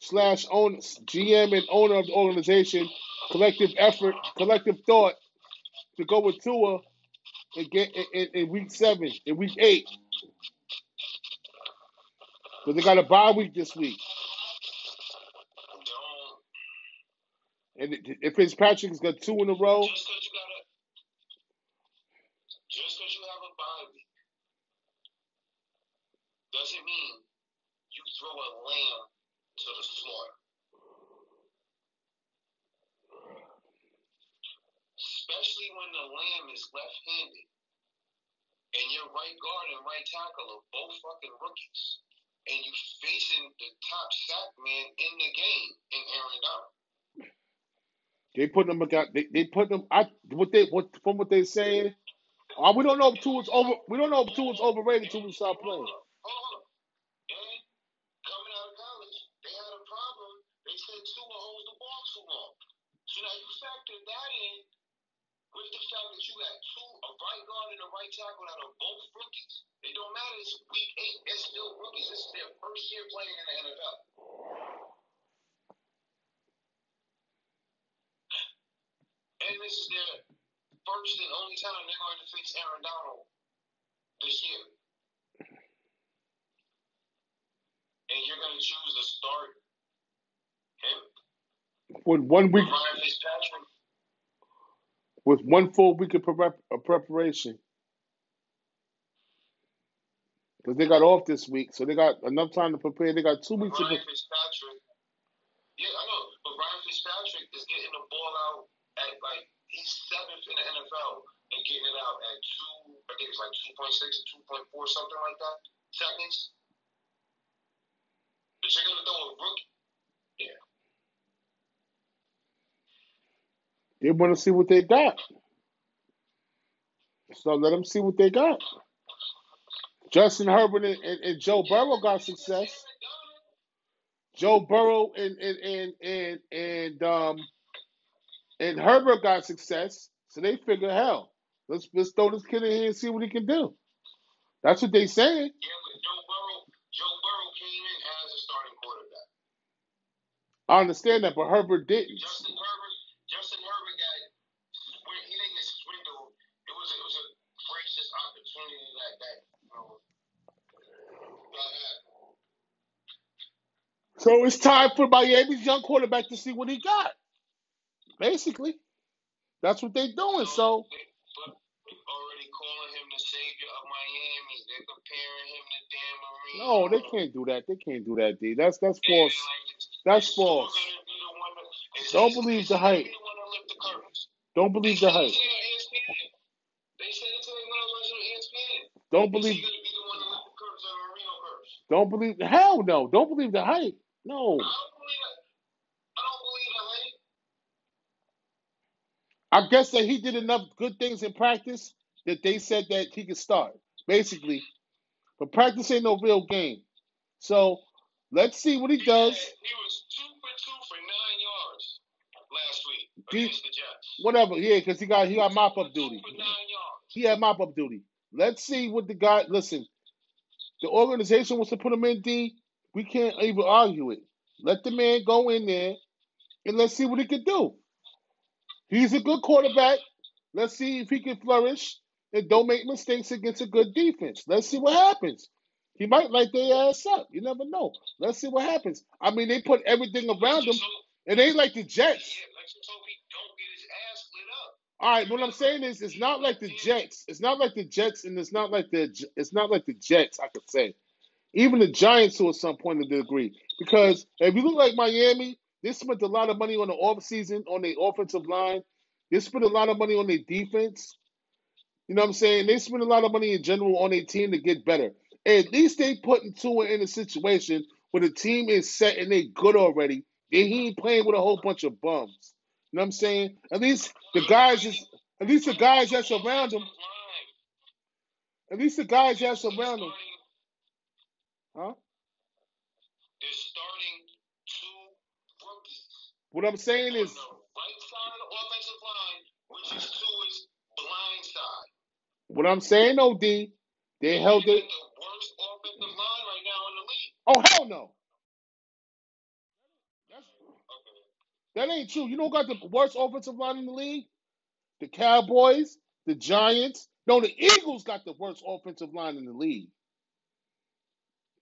slash owner GM and owner of the organization, collective effort, collective thought to go with Tua in, in, in week seven, in week eight, because they got a bye week this week. And if Fitzpatrick's got two in a row, just cause you gotta just cause you have a bye week doesn't mean you throw a lamb to the slaughter. Especially when the lamb is left handed and your right guard and right tackle are both fucking rookies. And you facing the top sack man in the game in Aaron Donald. they put them against they, they put them. I what they what from what they saying. Uh, we don't know if Tua's over. We don't know if Tua's overrated until we start playing. Hold up, hold up. And coming out of college, they had a problem. They said Tua holds the ball too long. So now you factor that in with the fact that you got two, a right guard and a right tackle that are both rookies. It don't matter. It's week eight. They're still rookies. This is their first year playing in the NFL. And this is their first and only time they're going to face Aaron Donald this year. And you're going to choose to start him With one week, Ryan Fitzpatrick. With one full week of of preparation, because they got off this week, so they got enough time to prepare. They got two weeks to. Ryan Pre- Fitzpatrick. Yeah, I know, but Ryan Fitzpatrick is getting the ball out at like he's seventh in the NFL and getting it out at two. I think it's like two point six or two point four, something like that seconds. But you're gonna throw a rookie. Yeah. They want to see what they got, so let them see what they got. Justin Herbert and, and, and Joe Burrow got success. Joe Burrow and and and and, and um and Herbert got success, so they figure, hell, let's let's throw this kid in here and see what he can do. That's what they saying. Yeah, but Joe Burrow, Joe Burrow came in as a starting quarterback. I understand that, but Herbert didn't. Justin Herbert, Justin Herbert got when he didn't get swindled. It was a, it was a gracious opportunity that that you know got happened. So it's time for Miami's young quarterback to see what he got. Basically, that's what they're doing. So no, they can't do that. They can't do that, D. That's that's false. That's false. Don't believe the hype. Don't believe the hype. Don't believe. the Dan Marino curse? Don't believe. Hell no. Don't believe the hype. No. I don't believe that. I don't believe that. I guess that he did enough good things in practice that they said that he could start. Basically, but practice ain't no real game. So let's see what he He does. had- he was two for two for nine yards last week He- against the Jets. Whatever. Yeah, because he got he got mop up duty. for nine yards. He had mop up duty. Let's see what the guy. Listen, the organization wants to put him in D. We can't even argue it. Let the man go in there and let's see what he can do. He's a good quarterback. Let's see if he can flourish and don't make mistakes against a good defense. Let's see what happens. He might light their ass up. You never know. Let's see what happens. I mean, they put everything around him. It ain't like the Jets. yeah, like so he don't get his ass lit up. All right, what I'm saying is, it's not like the Jets. It's not like the Jets, and it's not like the. It's not like the Jets. I could say, even the Giants to at some point to degree, because if you look like Miami, they spent a lot of money on the off season on the offensive line. They spent a lot of money on their defense. You know what I'm saying? They spent a lot of money in general on their team to get better. At least they putting Tua in a situation where the team is set and they good already. And he ain't playing with a whole bunch of bums. You know what I'm saying? At least the guys is at least the guys that's around him. At least the guys that's around him. Huh? They're starting two rookies. What I'm saying is right side of the offensive line, which is blind side. what I'm saying, OD, they held it. the worst offensive line right now in the league. Oh hell no. That's, that ain't true. You don't got the worst offensive line in the league? The Cowboys, the Giants. No, the Eagles got the worst offensive line in the league.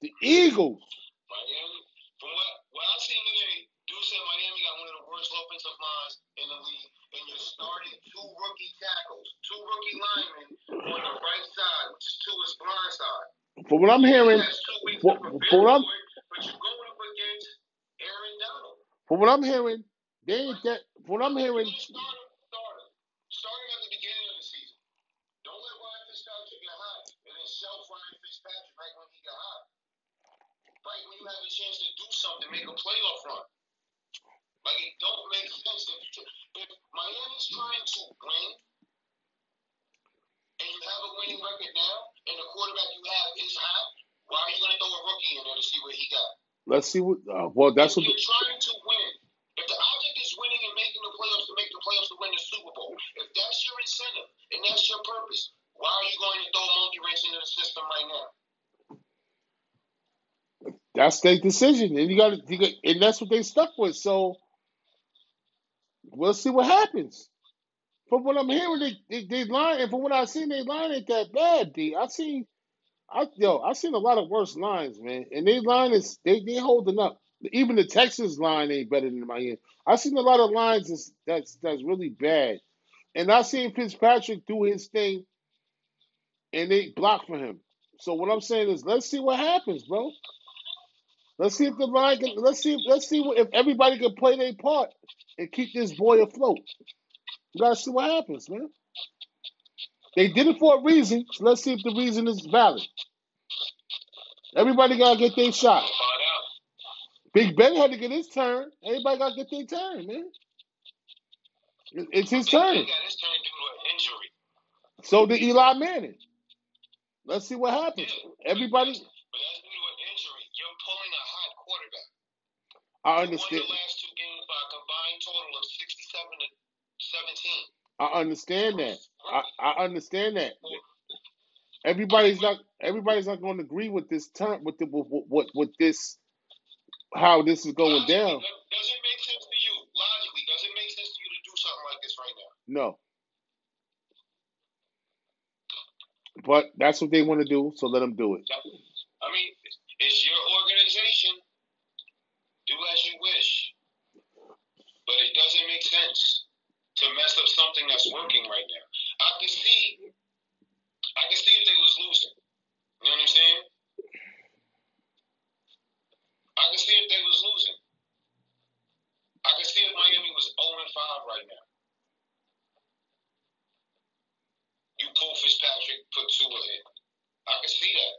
The Eagles. Miami, from what, what I've seen today, Dude said Miami got one of the worst offensive lines in the league, and you're starting two rookie tackles, two rookie linemen on the right side, which is Tua's blind side. For what I'm hearing, He has two weeks for, for what I'm but you're going up against Aaron Donald. for what I'm hearing, they ain't that. For what I'm hearing, Start him, start him. Start him at the beginning of the season. Don't let Ryan Fitzpatrick get hot and then shelf Ryan Fitzpatrick right when he got hot. Right when you have a chance to do something, make a playoff run. Like it don't make sense if, if Miami's trying to win and you have a winning record now and the quarterback you have is hot, why are you going to throw a rookie in there to see what he got? let's see what. Uh, well, that's if what. you're trying to win, if the object is winning and making the playoffs to make the playoffs to win the Super Bowl, if that's your incentive and that's your purpose, why are you going to throw a monkey wrench into the system right now? That's their decision, and you got got, and that's what they stuck with. So we'll see what happens. From what I'm hearing, they they, they line, and from what I've seen, they line ain't that bad. D. I seen, I yo, I seen a lot of worse lines, man, and they line is they they holding up. Even the Texas line ain't better than Miami. I seen a lot of lines that's that's that's really bad, and I seen Fitzpatrick do his thing, and they block for him. So what I'm saying is, let's see what happens, bro. Let's see if the line can. Let's see. Let's see if everybody can play their part and keep this boy afloat. You gotta see what happens, man. They did it for a reason. So let's see if the reason is valid. Everybody gotta get their shot. We'll find out. Big Ben had to get his turn. Everybody gotta get their turn, man. It's his turn. got his turn due to an injury. So did Eli Manning. Let's see what happens. Everybody. But that's due to an injury. You're pulling a hot quarterback. I understand. the last two games by a combined total of 67 to 17. I understand that. I, I understand that. Everybody's not everybody's not going to agree with this term with the with, with, with this how this is going Logically, down. does does it make sense to you? Logically, does it make sense to you to do something like this right now? No. But that's what they want to do, so let them do it. I mean, it's your organization. Do as you wish. But it doesn't make sense to mess up something that's working right now. I can see I can see if they was losing. You know what I'm saying? I can see if they was losing. I can see if Miami was 0 and 5 right now. You pull Fitzpatrick, put Tua in. I can see that.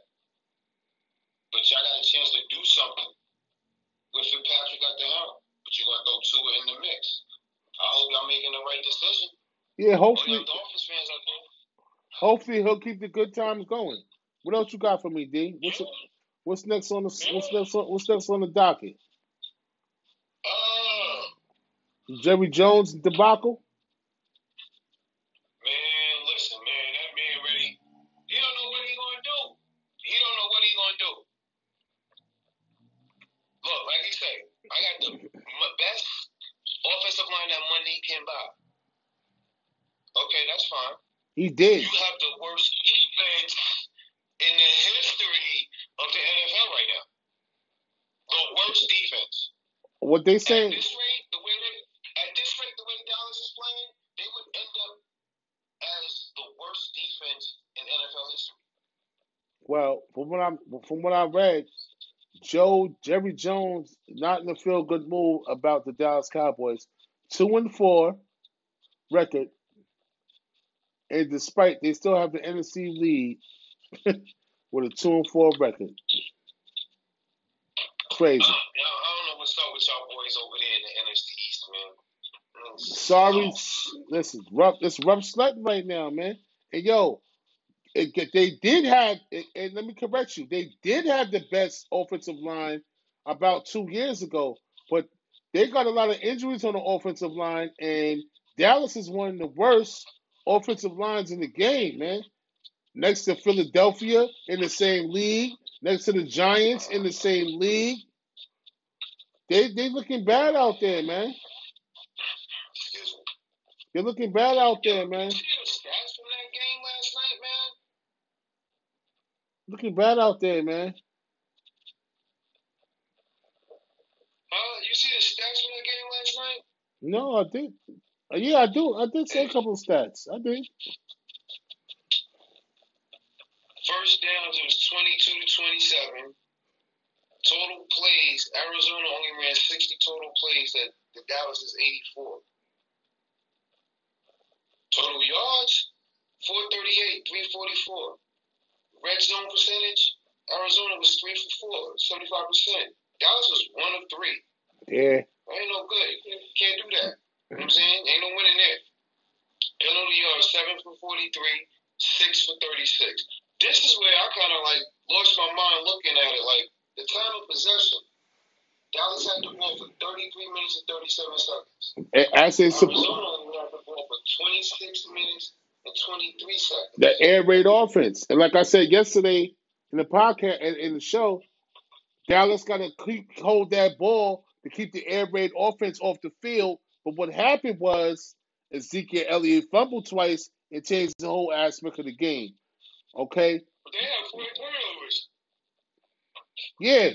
But y'all got a chance to do something with Fitzpatrick at the helm. But you're gonna throw Tua in the mix. I hope y'all making the right decision. Yeah, hopefully Dolphins fans out there. hopefully he'll keep the good times going. What else you got for me, D? What's what's next on the what's next on, what's next on the docket? Uh, Jerry Jones debacle? man, listen, man, that man ready. He don't know what he gonna do. He don't know what he gonna do. Look, like he say, I got the m- best offensive line that money can buy. Okay, that's fine. He did. You have the worst defense in the history of the NFL right now. The worst defense. What they At this rate, the way they, at this rate, the way Dallas is playing, they would end up as the worst defense in NFL history. Well, from what I'm from what I read, Joe Jerry Jones not in a feel good mood about the Dallas Cowboys. Two and four record. And despite they still have the NFC lead with a two and four record. Crazy. Uh, yeah, I don't know what's up with y'all boys over there in the NFC East, man. Mm, Sorry, oh, listen, rough. It's rough sledding right now, man. And yo, it, they did have, and let me correct you, they did have the best offensive line about two years ago, but they got a lot of injuries on the offensive line, and Dallas is one of the worst offensive lines in the game, man. Next to Philadelphia in the same league, next to the Giants in the same league. They they looking bad out there, man. They're looking bad out there, man. You see the stats from that game last night, man? Looking bad out there, man. Huh? You see the stats from that game last night? No, I did. Uh, Yeah, I do. I did say a couple of stats. I did. First downs, it was 22 to 27. Total plays, Arizona only ran 60 total plays. That the Dallas is 84. Total yards, 438, 344. Red zone percentage, Arizona was three for four, 75 percent. Dallas was one of three. Yeah. That ain't no good. You can't do that. You know what I'm saying? Ain't no winning there. Penalty yards, seven for 43, six for 36. This is where I kind of like lost my mind looking at it. Like the time of possession, Dallas had the ball for 33 minutes and 37 seconds. As sup- Arizona 26 minutes and 23 seconds. the air raid offense, and like I said yesterday in the podcast in, in the show, Dallas got to keep hold that ball to keep the air raid offense off the field. But what happened was Ezekiel Elliott fumbled twice and changed the whole aspect of the game. Okay. They had 40 turnovers. Yeah.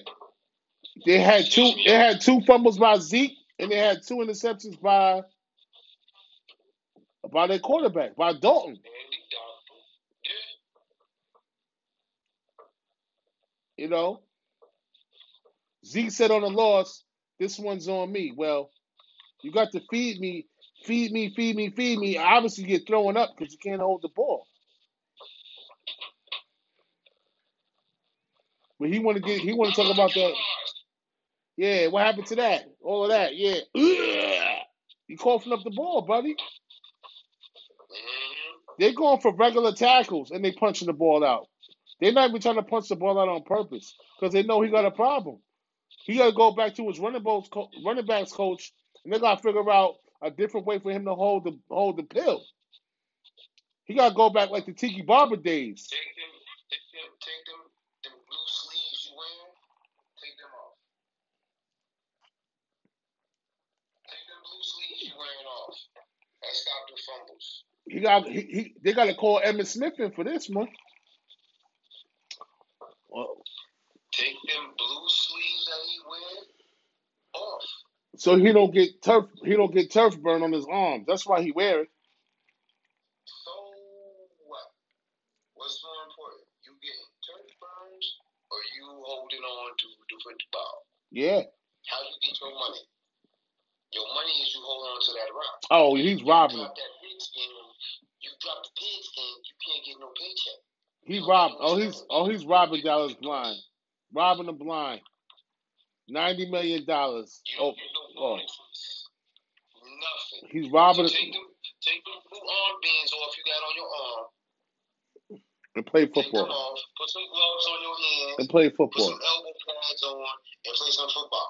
They had two. They had two fumbles by Zeke, and they had two interceptions by by their quarterback, by Dalton. You know, Zeke said on the loss, "This one's on me." Well, you got to feed me, feed me, feed me, feed me. Obviously, you're throwing up because you can't hold the ball. But he want to get. He want to talk about that. Yeah, what happened to that? All of that. Yeah. You coughing up the ball, buddy. They're going for regular tackles and they punching the ball out. They're not even trying to punch the ball out on purpose because they know he got a problem. He got to go back to his running backs, co- running backs coach, and they got to figure out a different way for him to hold the hold the pill. He got to go back like the Tiki Barber days. Take them, off. Take them blue sleeves you wearing off. That stop the fumbles. He got he, he they got to call Emmitt Smith in for this one. Well, Take them blue sleeves that he wear off. so he don't get turf he don't get turf burn on his arms. That's why he wear it. So what? What's more important? You getting turf burns or you holding on to the football? Yeah. How you get your money? Your money is you hold on to that rock. Oh, he's robbing him. drop that you drop the pigskin, you can't get no paycheck. He robbed. Oh, he's oh he's robbing Dallas blind, robbing the blind. Ninety million dollars. Oh, don't get no oh. Nothing. he's So robbing take them, take them blue armbands off you got on your arm. and play football off. Put some gloves on your hands. and play football. Put some elbow pads on and play some football.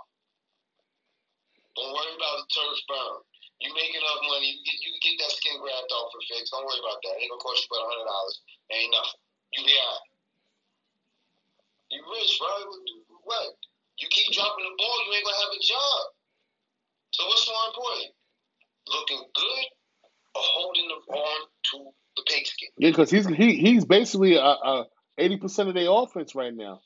Don't worry about the turf burn. You make enough money, you get you can get that skin graft off for fixed. Don't worry about that. It ain't gonna cost you but a hundred dollars. Ain't nothing. You be alright. You rich, right? What? You keep dropping the ball, you ain't gonna have a job. So what's more important? Looking good or holding the on to the pigskin? Yeah, because he's he he's basically a, a eighty percent of their offense right now.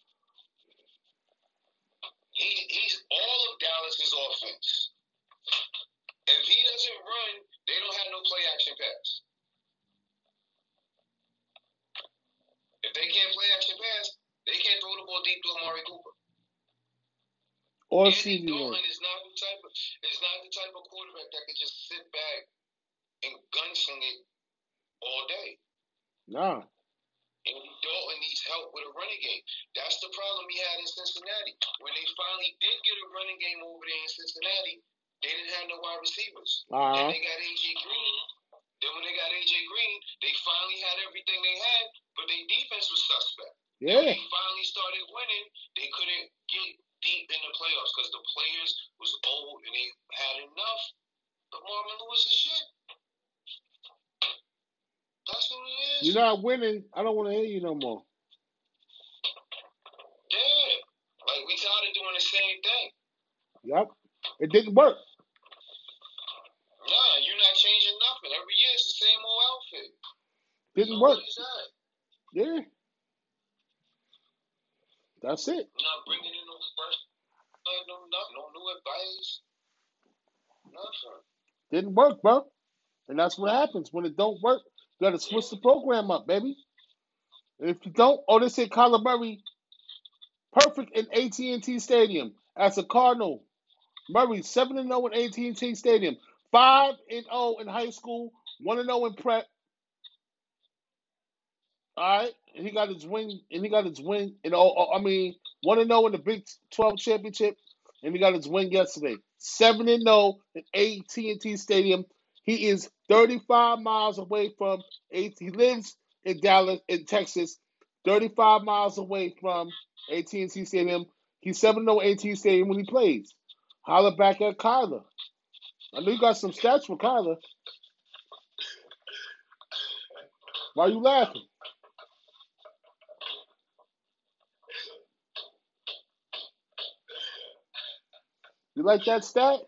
He, he's all of Dallas's offense. If he doesn't run, they don't have no play action pass. If they can't play action pass, they can't throw the ball deep to Amari Cooper. Or Andy. Dalton is not the type of is not the type of quarterback that could just sit back and gunsling it all day. Nah. Andy Dalton needs help with a running game. That's the problem he had in Cincinnati. When they finally did get a running game over there in Cincinnati, they didn't have no wide receivers. Uh Then huh. they got AJ Green. Then when they got AJ Green, they finally had everything they had, but their defense was suspect. When Yeah. they finally started winning, they couldn't get deep in the playoffs because the players was old and they had enough. But Marvin Lewis is shit. That's what it is. You're not winning. I don't want to hear you no more. Yeah. Like we tired of doing the same thing. Yep. It didn't work. Nah, you're not changing nothing. Every year it's the same old outfit. Didn't So work. what is that? Yeah. That's it. You're not bringing in no fresh, no, no, no new advice. Nothing. Didn't work, bro. And that's what happens when it don't work. You got to switch the program up, baby. And if you don't, oh, they said Kyler Murray perfect in AT&T Stadium as a Cardinal. Murray seven and zero in AT&T Stadium, five and zero in high school, one and zero in prep. All right, and he got his win, and he got his win. And oh, I mean, one and zero in the Big Twelve championship, and he got his win yesterday. Seven and zero in AT&T Stadium. He is 35 miles away from AT. He lives in Dallas, in Texas, 35 miles away from AT&T Stadium. He's 7 0 AT&T Stadium when he plays. Holler back at Kyler. I know you got some stats for Kyler. Why are you laughing? You like that stat?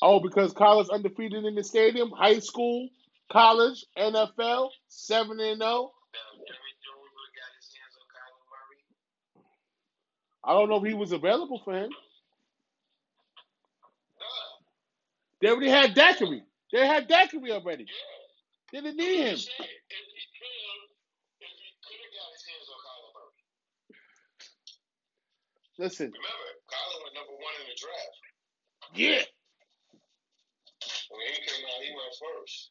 Oh, because Kyler's undefeated in the stadium, high school, college, NFL, 7 and 0. Now, if Jerry Jones would have got his hands on Kyler Murray. I don't know if he was available for him. They already had Daiquiri. They had Daiquiri already. They didn't need him. I'm saying, if he could have, if he could have got his hands on Kyler Murray. Listen, Remember, Kyler went number one in the draft. yeah. When he came out, he went first.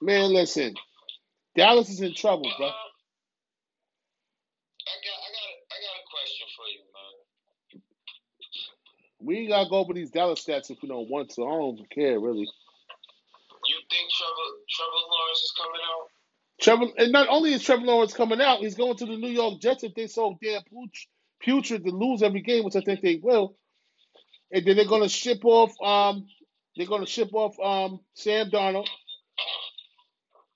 Man, listen. Dallas is in trouble, But, bro. uh, I got, I got, a, I got a question for you, man. We ain't gotta go over these Dallas stats if we don't want to. I don't care really. You think Trevor, Trevor Lawrence is coming out. Trevor, and not only is Trevor Lawrence coming out, he's going to the New York Jets if they so damn put- putrid to lose every game, which I think they will. And then they're going to ship off. Um, they're going to ship off um Sam Darnold.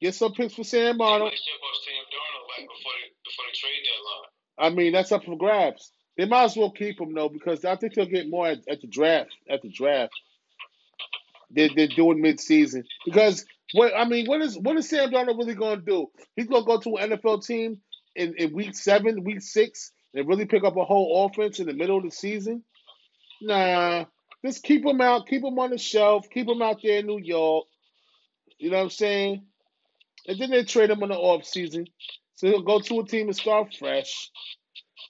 Get some picks for Sam They Darnold. might ship off Sam Darnold like before the before the trade deadline. I mean, that's up for grabs. They might as well keep him though, because I think they'll get more at, at the draft. At the draft, they're, they're doing mid-season because what I mean, what is what is Sam Darnold really going to do? He's going to go to an NFL team in, in week seven, week six, and really pick up a whole offense in the middle of the season? Nah, just keep him out, keep him on the shelf, keep him out there in New York. You know what I'm saying? And then they trade him in the off season, so he'll go to a team and start fresh.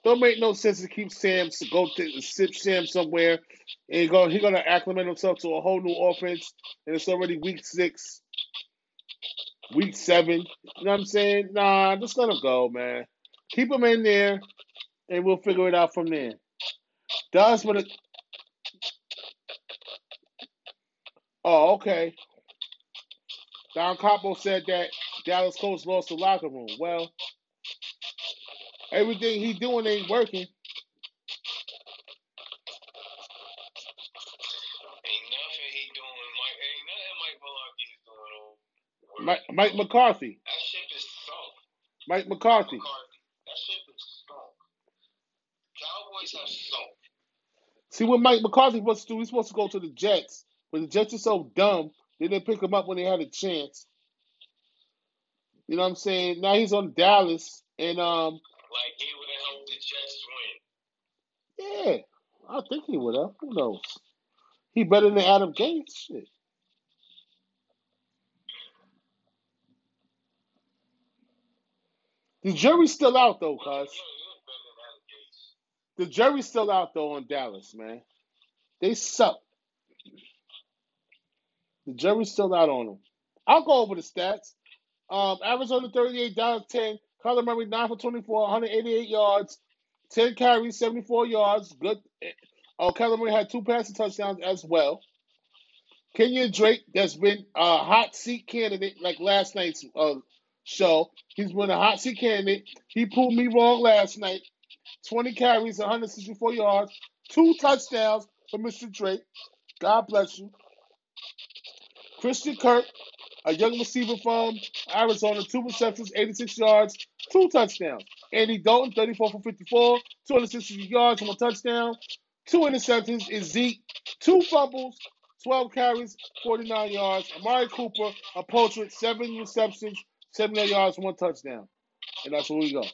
Don't make no sense to keep Sam to go to sit Sam somewhere and go. He's gonna acclimate himself to a whole new offense, and it's already week six, week seven. You know what I'm saying? Nah, just let him go, man. Keep him in there, and we'll figure it out from there. Does what it. Oh, okay. Don Capo said that Dallas coach lost the locker room. Well, everything he doing ain't working. Ain't nothing he doing. Mike, ain't nothing Mike Malarkey is doing. Mike, Mike McCarthy. That ship is sunk. Mike McCarthy. McCarthy. That ship is sunk. Cowboys have sunk. See what Mike McCarthy was supposed to do? He's supposed to go to the Jets, but the Jets are so dumb they didn't pick him up when they had a chance. You know what I'm saying? Now he's on Dallas, and um, Like he would have helped the Jets win. yeah, I think he would have. Who knows? He better than Adam Gase. Shit. The jury's still out though, cuz. better than Adam Gase. The jury's still out though on Dallas, man. They suck. The jury's still out on them. I'll go over the stats. Um, Arizona 38, Dallas 10. Kyler Murray 9 for 24, 188 yards, 10 carries, 74 yards. Good. Oh, Kyler Murray had two passing touchdowns as well. Kenyan Drake, that's been a hot seat candidate like last night's uh, show. He's been a hot seat candidate. He proved me wrong last night. 20 carries, 164 yards, two touchdowns for Mr. Drake. God bless you. Christian Kirk, a young receiver from Arizona, two receptions, 86 yards, two touchdowns. Andy Dalton, 34 for 54, 260 yards, one touchdown, two interceptions. Is Zeke, two fumbles, 12 carries, 49 yards. Amari Cooper, a portrait, seven receptions, 79 yards, one touchdown. And that's where we go.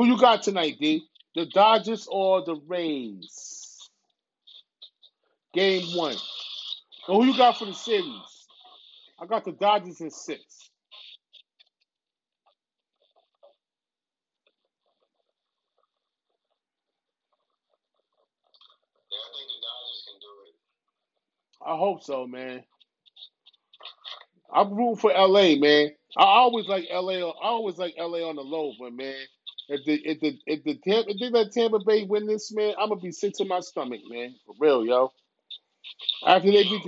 Who you got tonight, D? The Dodgers or the Rays? Game one. So who you got for the series? I got the Dodgers in six. Yeah, I think the Dodgers can do it. I hope so, man. I'm rooting for LA, man. I always like LA. I always like LA on the low, but man, if the if the if the Tampa, if they let Tampa Bay win this, man, I'm gonna be sick to my stomach, man. For real, yo. After they beat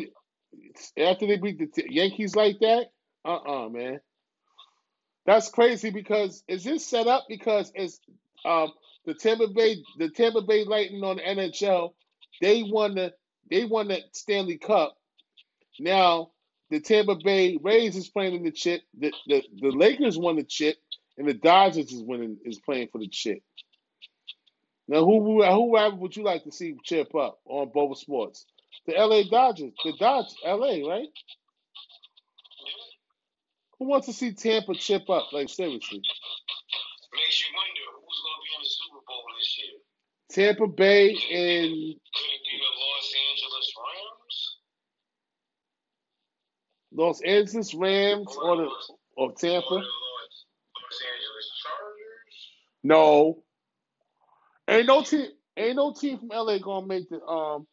the after they beat the Yankees like that, uh uh man. That's crazy because is this set up because it's um the Tampa Bay the Tampa Bay Lightning on the NHL, they won the they won the Stanley Cup. Now the Tampa Bay Rays is playing in the chip. The, the the Lakers won the chip, and the Dodgers is winning is playing for the chip. Now who who would you like to see chip up on both sports? The LA Dodgers, the Dodgers, LA, right? Who wants to see Tampa chip up? Like seriously, Makes you wonder who's going to be in the Super Bowl this year. Tampa Bay and Could it be the Los Angeles Rams? Los Angeles Rams Or or the or or Tampa? the Los, Los Angeles Chargers? No, ain't no team, ain't no team from LA gonna make the um.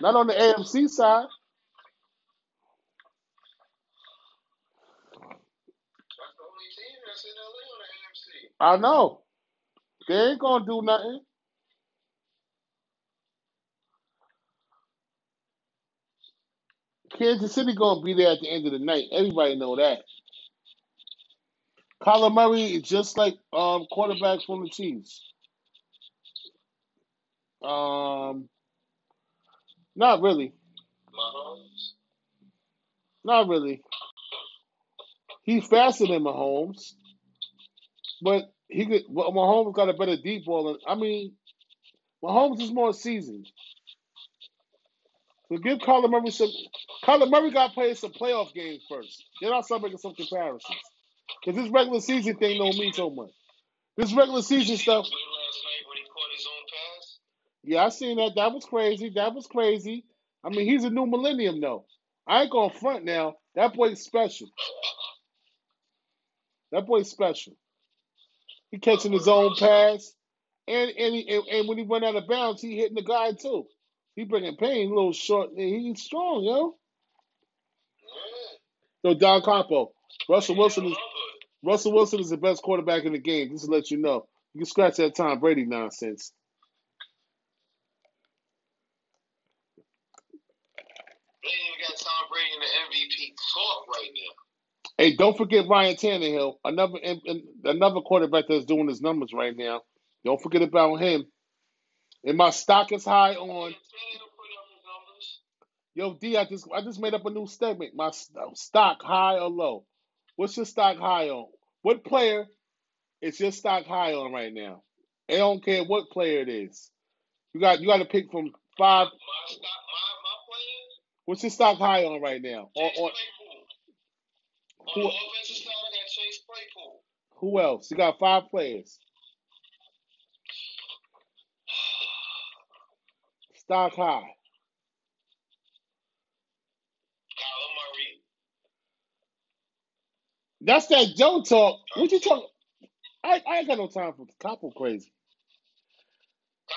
Not on the AMC side. I know. They ain't gonna do nothing. Kansas City gonna be there at the end of the night. Everybody know that. Kyler Murray is just like um quarterbacks from the Chiefs. Um, not really, Mahomes. not really. He's faster than Mahomes, but he could. Mahomes got a better deep ball. I mean, Mahomes is more seasoned. So give Kyler Murray some. Kyler Murray got to play some playoff games first. Then I'll start making some comparisons. Because this regular season thing don't mean so much. This regular season stuff. Played last night when he caught his own pass. Yeah, I seen that. That was crazy. That was crazy. I mean, he's a new millennium though. I ain't going front now. That boy's special. That boy's special. He catching his own pass, and and, he, and and when he went out of bounds, he hitting the guy too. He bringing pain, a little short. He's strong, yo. Yo, Don Capo. Russell Wilson is. Russell Wilson is the best quarterback in the game. Just to let you know. You can scratch that Tom Brady nonsense. They even got Tom Brady in the MVP talk right now. Hey, don't forget Ryan Tannehill, another another quarterback that's doing his numbers right now. Don't forget about him. And my stock is high on. Tannehill put up his numbers. Yo, D, I just I just made up a new statement. My stock high or low? What's your stock high on? What player is your stock high on right now? I don't care what player it is. You got you got to pick from five. My stock, my my players. What's your stock high on right now? On, Chase on, Claypool. On the side, I got Chase who else? You got five players. Stock high. Kyler Murray. That's that Joe talk. What you talk? I, I ain't got no time for couple crazy.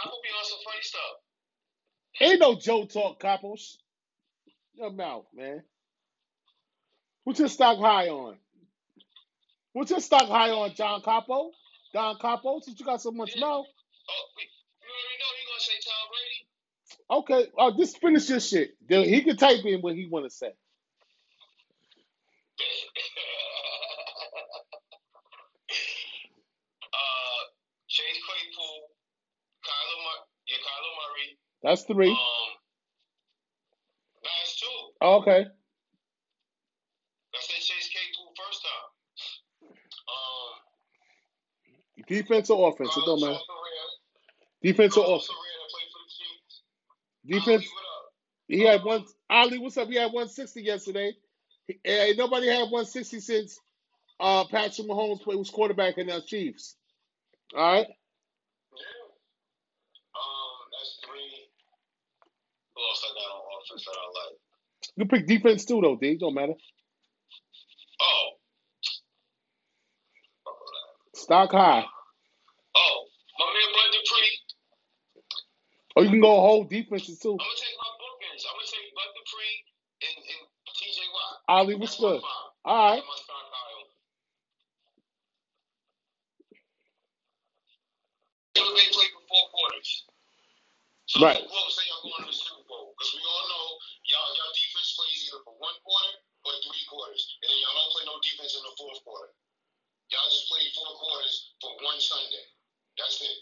Will be on some funny stuff. Ain't no Joe talk, couples. Your mouth, man. What's your stock high on? What's your stock high on, John Capo? Don Capo, since you got so much mouth. Oh, we, you already know you're gonna say Tom Brady. Okay, oh, just finish your shit. Then He can type in what he want to say. Chase Claypool, Kyler yeah, Kyler Murray. That's three. Um, that's two. Okay. I said Chase Claypool first time. Um, Defense or offense? It don't matter. Defense or offense? Correa that played for the Chiefs. Defense. Ali, what up? He had one. Ali, what's up? He had 160 yesterday. He- Ain't nobody had 160 since uh, Patrick Mahomes played was quarterback in the Chiefs. All right. Yeah. Um, that's three. Who else I got on offense that I like? You can pick defense too, though. D don't matter. Oh. Stock high. Oh, my man Bud Dupree. Or you can go whole defenses too. I'm gonna take my bookends. I'm gonna take Bud Dupree and, and TJ Watt. Ali, what's That's my good? five. All right. That's my stock high on. They played for four quarters. So Right. don't quote say y'all going to the Super Bowl because we all know y'all y'all defense plays either for one quarter or three quarters, and then y'all don't play no defense in the fourth quarter. Y'all just play four quarters for one Sunday. That's it.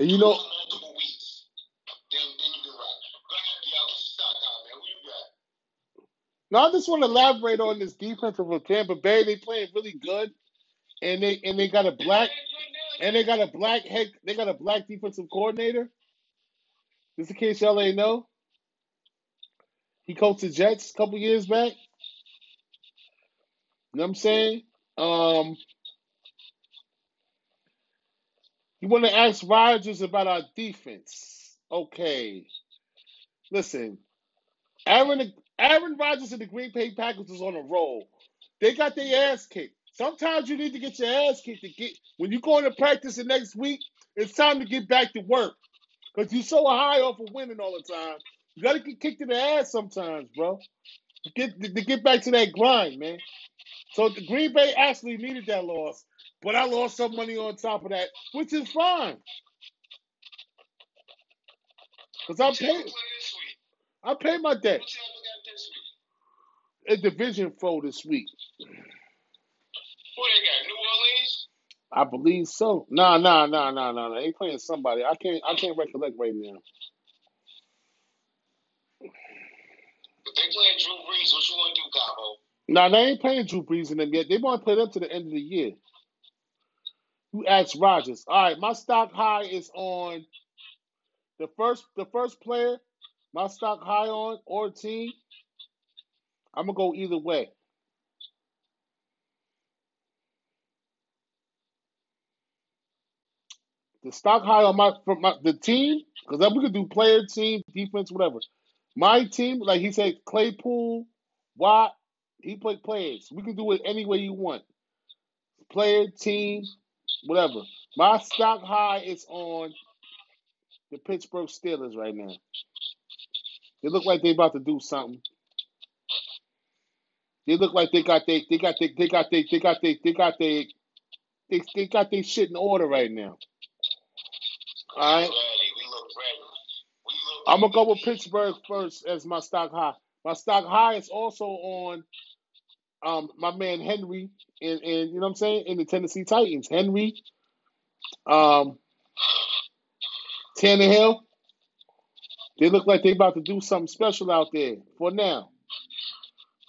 And you know, multiple weeks. Then then you can rock. Go ahead, yeah. What's your stock high, man? Who you got? now I just want to elaborate on this defense of Tampa Bay. They playing really good, and they and they got a black and they got a black head. They got a black defensive coordinator. Just in case y'all ain't know, he coached the Jets a couple years back. You know what I'm saying? Um, you want to ask Rodgers about our defense? Okay. Listen, Aaron Aaron Rodgers and the Green Bay Packers was on a roll. They got their ass kicked. Sometimes you need to get your ass kicked to get when you go into practice the next week. It's time to get back to work because you're so high off of winning all the time. You got to get kicked in the ass sometimes, bro. To get to get back to that grind, man. So the Green Bay actually needed that loss. but I lost some money on top of that, which is fine. Cause I paid, play this week? I paid my debt. Who Tampa got this week? A division foe this week. Who they got? New Orleans? I believe so. Nah, nah, nah, nah, nah. nah. They playing somebody. I can't. I can't recollect right now. If they playing Drew Brees, what you want to do, Capo? Nah, they ain't playing Drew Brees in them yet. They want to play them to the end of the year. You asked Rodgers. All right, my stock high is on the first. The first player. My stock high on or team. I'm gonna go either way. The stock high on my for my the team because then we could do player, team, defense, whatever. My team, like he said, Claypool, Watt, he played players. We can do it any way you want. Player, team, whatever. My stock high is on the Pittsburgh Steelers right now. They look like they about to do something. They look like they got they they got they they got they they got they they got they they, they got their shit in order right now. All right. ready. We look ready. We look I'm gonna go with Pittsburgh first as my stock high. My stock high is also on um my man Henry and and you know what I'm saying in the Tennessee Titans. Henry, um, Tannehill. They look like they about to do something special out there for now.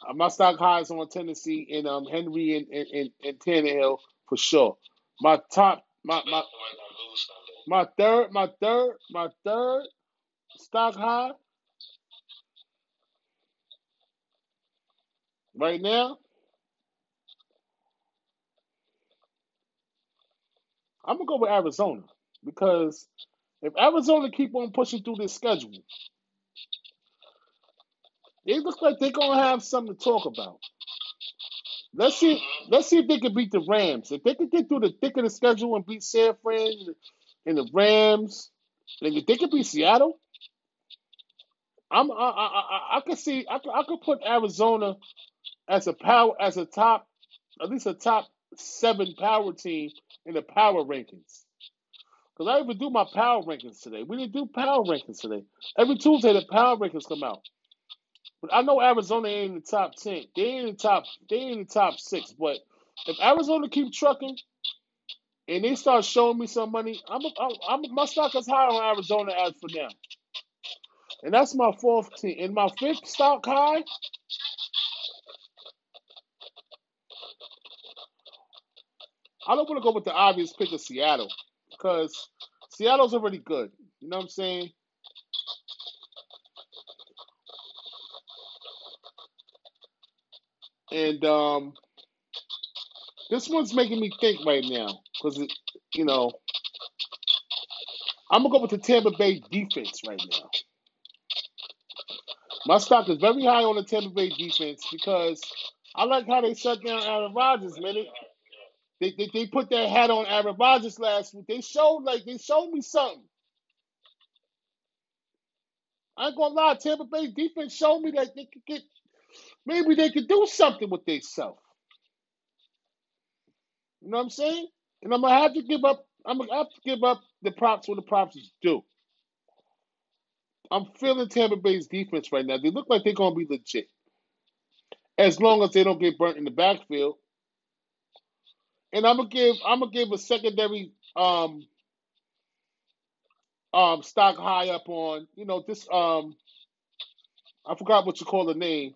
Uh, my stock high is on Tennessee and um Henry and and, and, and Tannehill for sure. My top my my Baltimore gonna lose Sunday. My third my third my third stock high right now. I'm gonna go with Arizona because if Arizona keep on pushing through this schedule, they look like they're gonna have something to talk about. Let's see. Let's see if they can beat the Rams. If they can get through the thick of the schedule and beat San Fran and the Rams, and if they could beat Seattle, I'm I I I, I could see I could, I could put Arizona as a power as a top at least a top seven power team in the power rankings. Because I even do my power rankings today. We didn't do power rankings today. Every Tuesday the power rankings come out. But I know Arizona ain't in the top ten. They ain't in the top. They ain't in the top six. But if Arizona keep trucking and they start showing me some money, I'm, I'm, my stock is high on Arizona as for now. And that's my fourth team. And my fifth stock high, I don't want to go with the obvious pick of Seattle because Seattle's already good. You know what I'm saying? And um, this one's making me think right now because you know I'm gonna go with the Tampa Bay defense right now. My stock is very high on the Tampa Bay defense because I like how they shut down Aaron Rodgers, man. They, they, they, put that hat on Aaron Rodgers last week. They showed like they showed me something. I ain't gonna lie, Tampa Bay defense showed me that they could get maybe they could do something with themselves. You know what I'm saying? And I'm gonna have to give up. I'm gonna have to give up the props where the props is due. I'm feeling Tampa Bay's defense right now. They look like they're gonna be legit, as long as they don't get burnt in the backfield. And I'm gonna give I'm gonna give a secondary um um stock high up on you know this um I forgot what you call the name.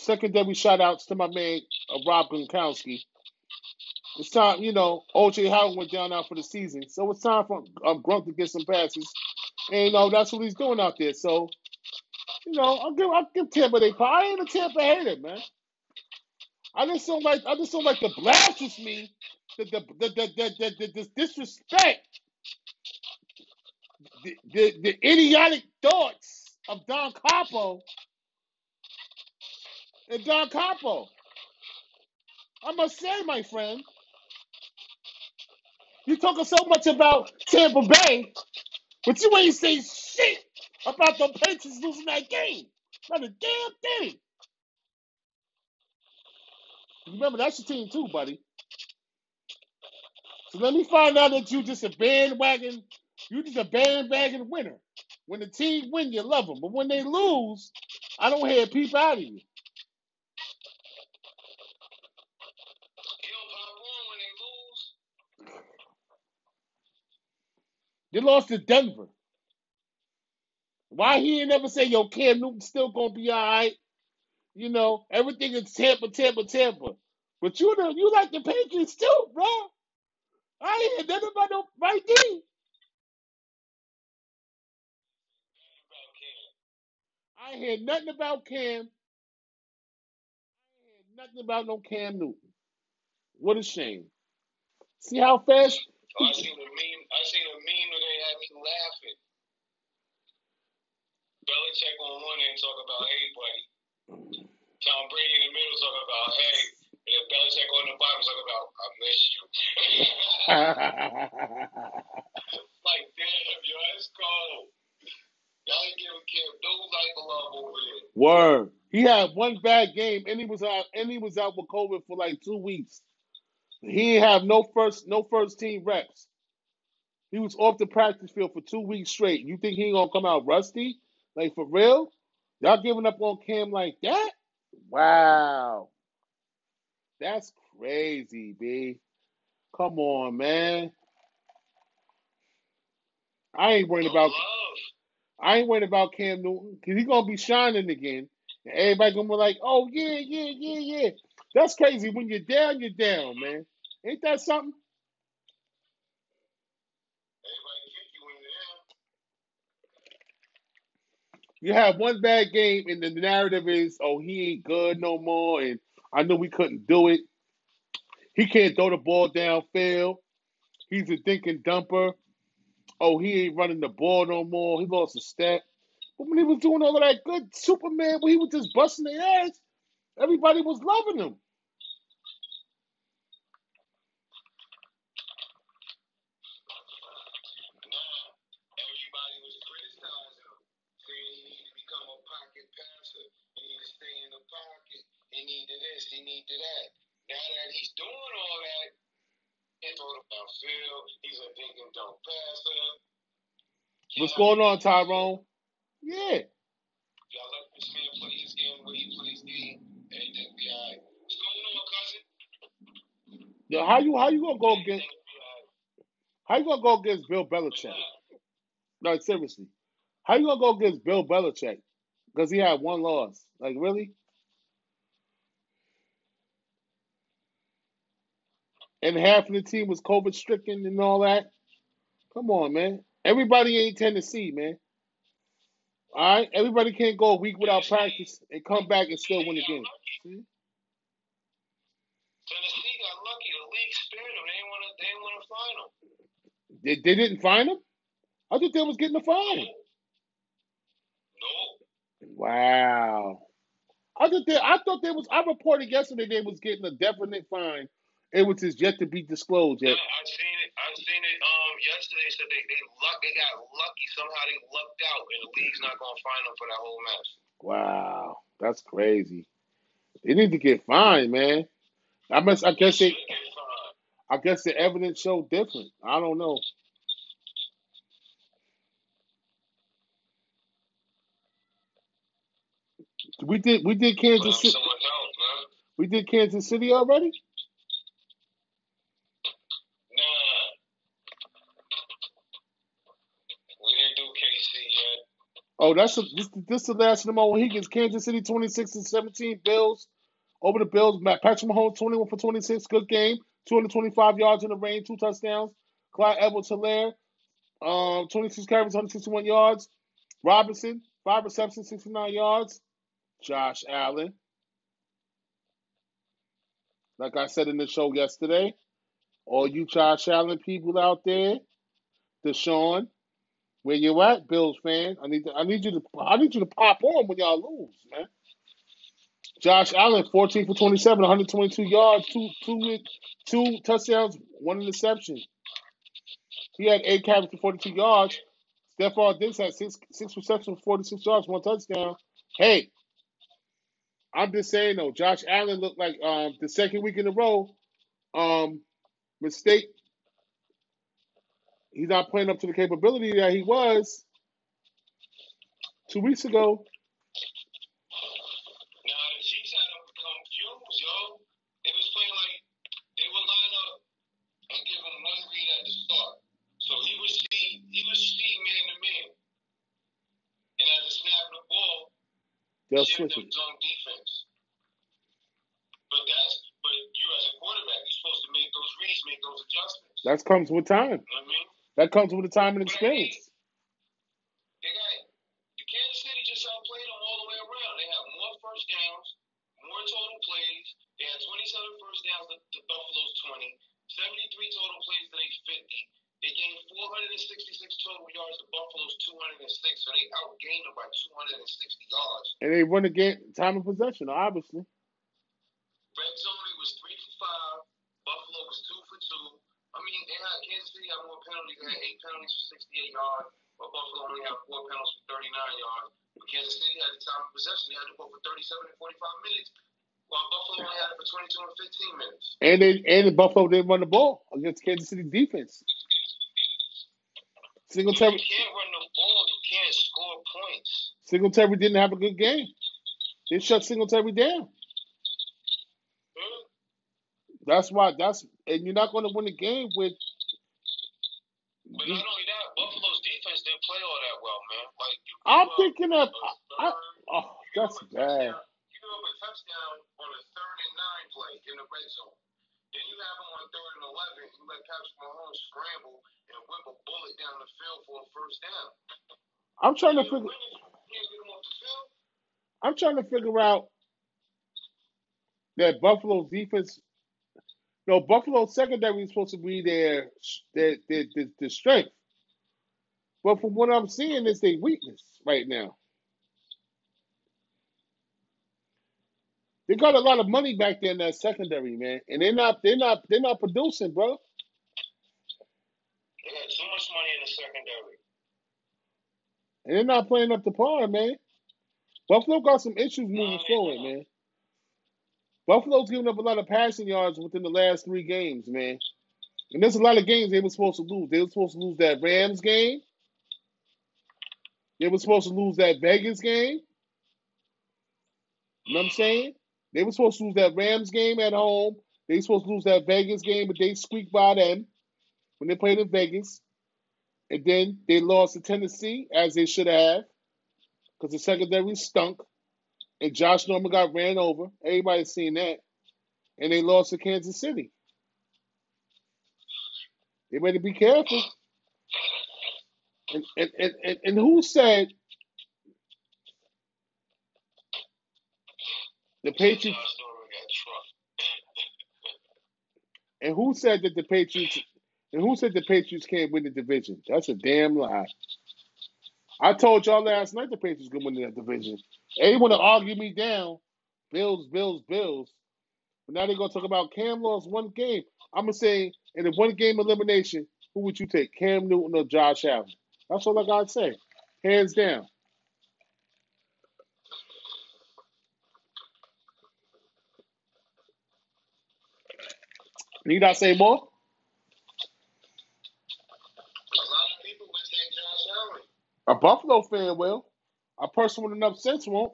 Secondary shout outs to my man uh, Rob Gronkowski. It's time, you know, OJ Howard went down out for the season. So it's time for um, Gronk to get some passes. And you know, that's what he's doing out there. So, you know, I'll give I'll give Tampa they I ain't a Tampa hater, man. I just don't like I just don't like the blasphemy, the the the the, the, the, the, the disrespect, the, the the idiotic thoughts of Don Capo and Don Capo. I must say, my friend, you talking so much about Tampa Bay, but you ain't say shit about the Patriots losing that game. Not a damn thing. Remember, that's your team too, buddy. So let me find out that you just a bandwagon. You just a bandwagon winner. When the team win, you love them, but when they lose, I don't hear a peep out of you. He don't pop on when they lose. They lost to Denver. Why he ain't never say, yo, Cam Newton still gonna be all right? You know, everything is Tampa, Tampa, Tampa. But you know, you like the Patriots too, bro. I ain't nothing about no right there. I hear nothing about Cam. I hear nothing about no Cam Newton. What a shame. See how fast Oh, I seen a meme. I seen a meme they had me laughing. Belichick on one end talk about, hey, buddy. Tom Brady in the middle talk about, hey. And then Belichick on the bottom talk about, I miss you. like, damn, yo, that's cold. Y'all ain't giving Cam no life of love over there. Word. He had one bad game and he was out and he was out with COVID for like two weeks. He didn't have no first no first team reps. He was off the practice field for two weeks straight. You think he ain't gonna come out rusty? Like for real? Y'all giving up on Cam like that? Wow. That's crazy, B. Come on, man. I ain't worried about. I ain't worried about Cam Newton because he's gonna be shining again. And everybody gonna be like, oh yeah, yeah, yeah, yeah. That's crazy. When you're down, you're down, man. Ain't that something? Everybody kick you when you're down. You have one bad game and the narrative is, oh, he ain't good no more, and I knew we couldn't do it. He can't throw the ball downfield. He's a dinking dumper. Oh, he ain't running the ball no more. He lost a step. But when he was doing all of that good Superman, when he was just busting their ass, everybody was loving him. Now, everybody was criticizing him, saying he needed to become a pocket passer. He needed to stay in the pocket. He needed this. He needed that. Now that he's doing all that, he throw the downfield. He's a dink and dunk passer. What's going on, Tyrone? Yeah. Y'all let this man play his game way he plays game. Everything be alright. What's going on, cousin? Yo, how you how you gonna go against how you gonna go against Bill Belichick? No, seriously. How you gonna go against Bill Belichick? Because he had one loss. Like really? And half of the team was COVID stricken and all that. Come on, man. Everybody ain't Tennessee, man. All right, everybody can't go a week without practice and come back and still win the game. See? Tennessee got lucky. The league spared them. They didn't want to. They didn't want to find them. They, they didn't find him. I thought they was getting a fine. Nope. Wow. I thought they, I thought they was. I reported yesterday they was getting a definite fine. It was just yet to be disclosed No, yet. I seen it. I seen it. Um, yesterday said they they luck. They got lucky somehow. They lucked out, and the league's not gonna find them for that whole match. Wow, that's crazy. They need to get fined, man. I must. I guess they. Should get fined. I guess the evidence showed different. I don't know. We did. We did Kansas City. somewhere else, man. We did Kansas City already. Nah. We didn't do KC yet. Oh, that's a, this. This the last of them all. Higgins, Kansas City, twenty six and seventeen. Bills over the Bills. Matt Patrick Mahomes, twenty one for twenty six. Good game. Two hundred twenty five yards in the rain, two touchdowns. Clyde Edwards Helaire, um, twenty six carries, one hundred sixty one yards. Robinson, five receptions, sixty nine yards. Josh Allen. Like I said in the show yesterday, all you Josh Allen people out there, Deshaun, where you at, Bills fan? I need to, I need you to I need you to pop on when y'all lose, man. Josh Allen, 14 for 27, 122 yards, two two two touchdowns, one interception. He had eight carries for 42 yards. Stefon Diggs had six six receptions, for 46 yards, one touchdown. Hey, I'm just saying though, Josh Allen looked like um the second week in a row, um, mistake. He's not playing up to the capability that he was two weeks ago. Now the Chiefs had them confused, yo. They was playing like they would line up and give him one read at the start. So he would see he would see man to man. And at the snap of the ball, They'll switch it. zone defense. But that's but you as a quarterback, you're supposed to make those reads, make those adjustments. That comes with time. You know I mean? That comes with the time and experience. they got the Kansas City just outplayed them all the way around. They have more first downs, more total plays. They had 27 first downs to, to Buffalo's 20, 73 total plays to their 50. They gained 466 total yards to Buffalo's 206, so they outgained them by 260 yards. And they run the game time of possession, obviously. Red zone it was three for five. Buffalo was two for two. I mean, they had Kansas City had more penalties. For 68 yards, but Buffalo only had four penalties for 39 yards. But Kansas City had the time of possession. They had to go for 37 and 45 minutes, while Buffalo only had it for 22 and 15 minutes. And they and Buffalo didn't run the ball against Kansas City defense. Singletary. You can't run the ball. You can't score points. Singletary didn't have a good game. They shut Singletary down. Hmm? That's why that's and you're not gonna win the game with But not only that, Buffalo's defense didn't play all that well, man. Like you I'm up thinking of I, oh that's bad. You give up a touchdown on a third and nine play in the red zone. Then you have them on third and eleven. You let Patrick Mahomes scramble and whip a bullet down the field for a first down. I'm trying to figure win if you can't get them off the field. I'm trying to figure out that Buffalo's defense no Buffalo secondary is supposed to be their their their, their, their strength. But from what I'm seeing is their weakness right now. They got a lot of money back there in that secondary, man. And they're not they're not they're not producing, bro. They got too much money in the secondary. And they're not playing up to par, man. Buffalo got some issues moving No, forward, not. man. Buffalo's giving up a lot of passing yards within the last three games, man. And there's a lot of games they were supposed to lose. They were supposed to lose that Rams game. They were supposed to lose that Vegas game. You know what I'm saying? They were supposed to lose that Rams game at home. They were supposed to lose that Vegas game, but they squeaked by them when they played in Vegas. And then they lost to Tennessee, as they should have, because the secondary stunk. And Josh Norman got ran over. Everybody's seen that. And they lost to Kansas City. They better be careful. And and, and, and, and who said the Patriots and who said that the Patriots and who said the Patriots can't win the division? That's a damn lie. I told y'all last night the Patriots could win that division. They want to argue me down. Bills, Bills, Bills. But now they're gonna talk about Cam lost one game. I'm gonna say in a one game elimination, who would you take? Cam Newton or Josh Allen? That's all I gotta say. Hands down. Need I say more? A lot of people would take Josh Allen. A Buffalo fan will. A person with enough sense won't.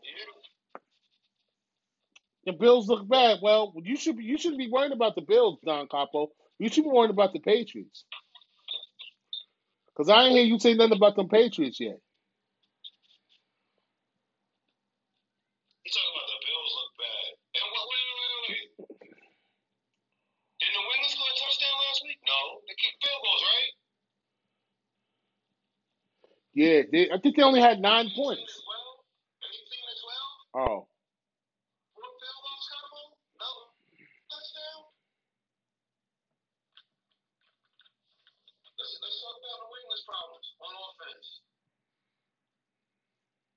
The Bills look bad. Well, you should be you shouldn't be worried about the Bills, Don Capo. You should be worried about the Patriots. Cause I ain't hear you say nothing about them Patriots yet. You talking about the Bills look bad. And what, wait, wait, wait, wait. Didn't the Wingers score a touchdown last week? No. They kicked field goals, right? Yeah, they, I think they only had nine points. 12? 18 to 12? Oh, Four field goals, Capo? No. Touchdown? Let's, let's talk about the Wingers problems on offense.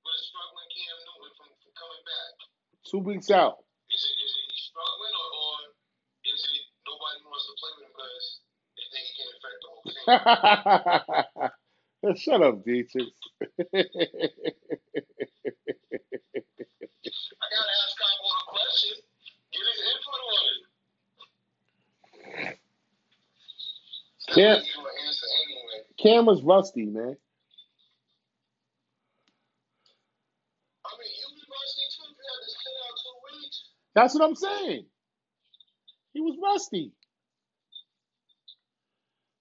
With a struggling Cam Newton from, from coming back. two weeks out. Is it is it he's struggling or, or is it nobody wants to play with him because they think he can affect the whole team? Shut up, Dietrich. Cam, was Camera's rusty, man. I mean, you be rusty too if you had out two weeks. That's what I'm saying. He was rusty.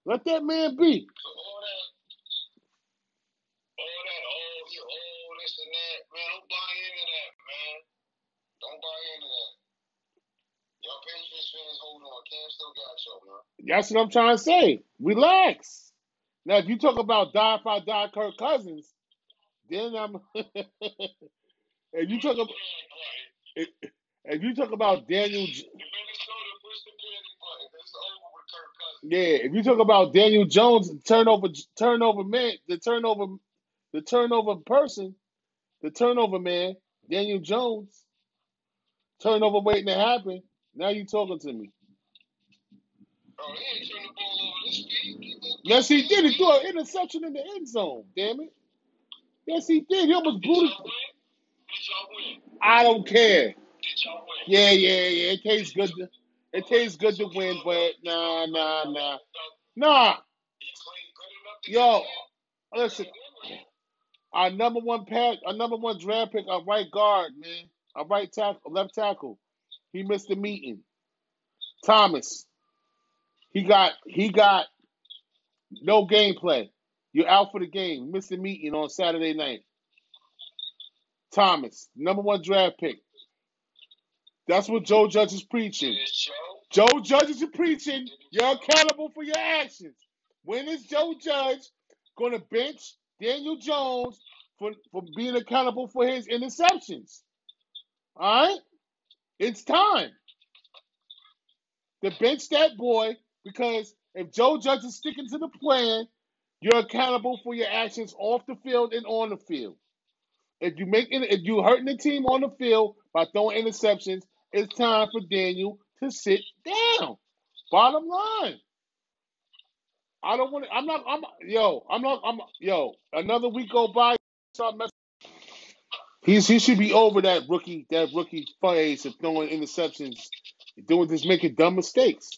Let that man be. That's what I'm trying to say. Relax. Now, if you talk about die if I die Kirk Cousins, then I'm. if you talk about if, if you talk about Daniel, J- If Minnesota push the panic button, it's over with Kirk Cousins. yeah, if you talk about Daniel Jones, turnover, turnover man, the turnover, the turnover person, the turnover man, Daniel Jones, turnover waiting to happen. Now you talking to me? He Yes, he did. He threw an interception in the end zone. Damn it. Yes, he did. He almost blew it. I don't care. Yeah, yeah, yeah. It tastes good. To, it tastes good to win, but nah, nah, nah, nah. Yo, listen. Our number one pack, our number one draft pick, our right guard, man, our right tackle, left tackle. He missed the meeting. Thomas. He got he got no gameplay. You're out for the game. The meeting on Saturday night. Thomas, number one draft pick. That's what Joe Judge is preaching. Joe? Joe Judge is preaching. You're accountable for your actions. When is Joe Judge going to bench Daniel Jones for, for being accountable for his interceptions? All right? It's time to bench that boy because if Joe Judge is sticking to the plan, you're accountable for your actions off the field and on the field. If you make if you hurting the team on the field by throwing interceptions, it's time for Daniel to sit down. Bottom line. I don't want to. I'm not. I'm yo. I'm not. I'm yo. Another week go by. He's he should be over that rookie that rookie phase of throwing interceptions, doing just making dumb mistakes,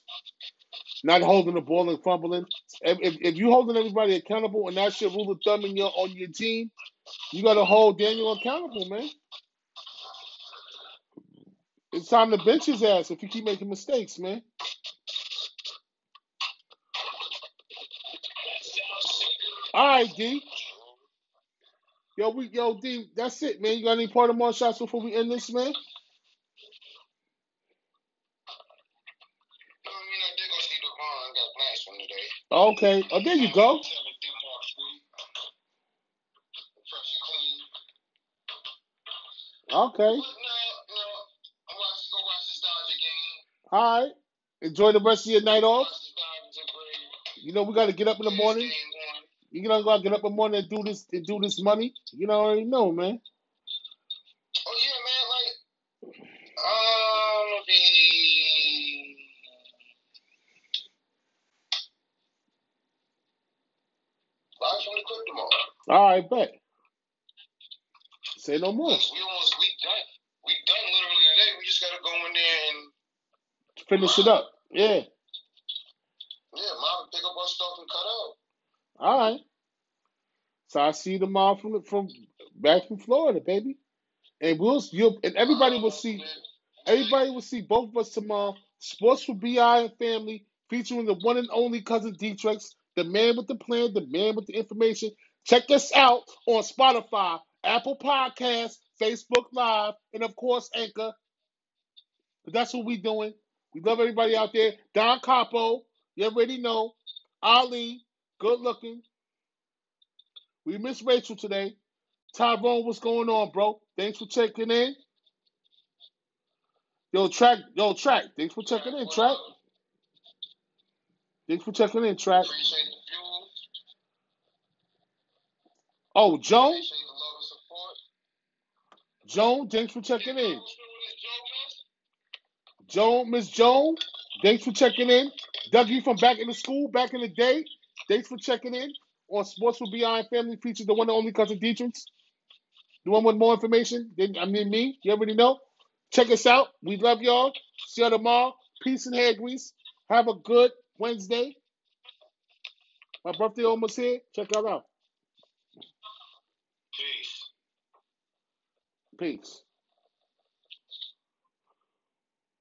not holding the ball and fumbling. If, if, if you holding everybody accountable and that's your rule of thumb in your on your team, you got to hold Daniel accountable, man. It's time to bench his ass if you keep making mistakes, man. All right, D. Yo, we yo D. That's it, man. You got any part of more shots before we end this, man? I mean, I did go see Devon. Got nice one today. Okay. Oh, there you go. Okay. All right. Enjoy the rest of your night off. You know we got to get up in the morning. You know, gotta go get up in the morning and do this and do this money. You know, I already know, man. Oh yeah, man. Like, um, the live from the crypto mall. All right, bet. Say no more. We almost we done. We done literally today. We just gotta go in there and Finish it up. Yeah. yeah, mom pick up our stuff and cut out. All right. So I see you tomorrow from from back from Florida, baby. And we'll you and everybody will see everybody will see both of us tomorrow. Sports for BI and family, featuring the one and only cousin Dietrich, the man with the plan, the man with the information. Check us out on Spotify, Apple Podcasts, Facebook Live, and of course Anchor. But that's what we're doing. We love everybody out there. Don Capo, you already know. Ali, good looking. We miss Rachel today. Tyrone, what's going on, bro? Thanks for checking in. Yo, track, yo, track. Thanks for checking in, track. Thanks for checking in, track. Oh, Joan, Appreciate the love and support. Joan, thanks for checking in. Who's doing this, Joan, Miss Joan, thanks for checking in. Dougie from back in the school, back in the day, thanks for checking in on Sports for Beyond Family features the one and only cousin Dietrich. The one with more information than I mean me. You already know. Check us out. We love y'all. See you tomorrow. Peace and hair grease. Have a good Wednesday. My birthday almost here. Check y'all out. Peace.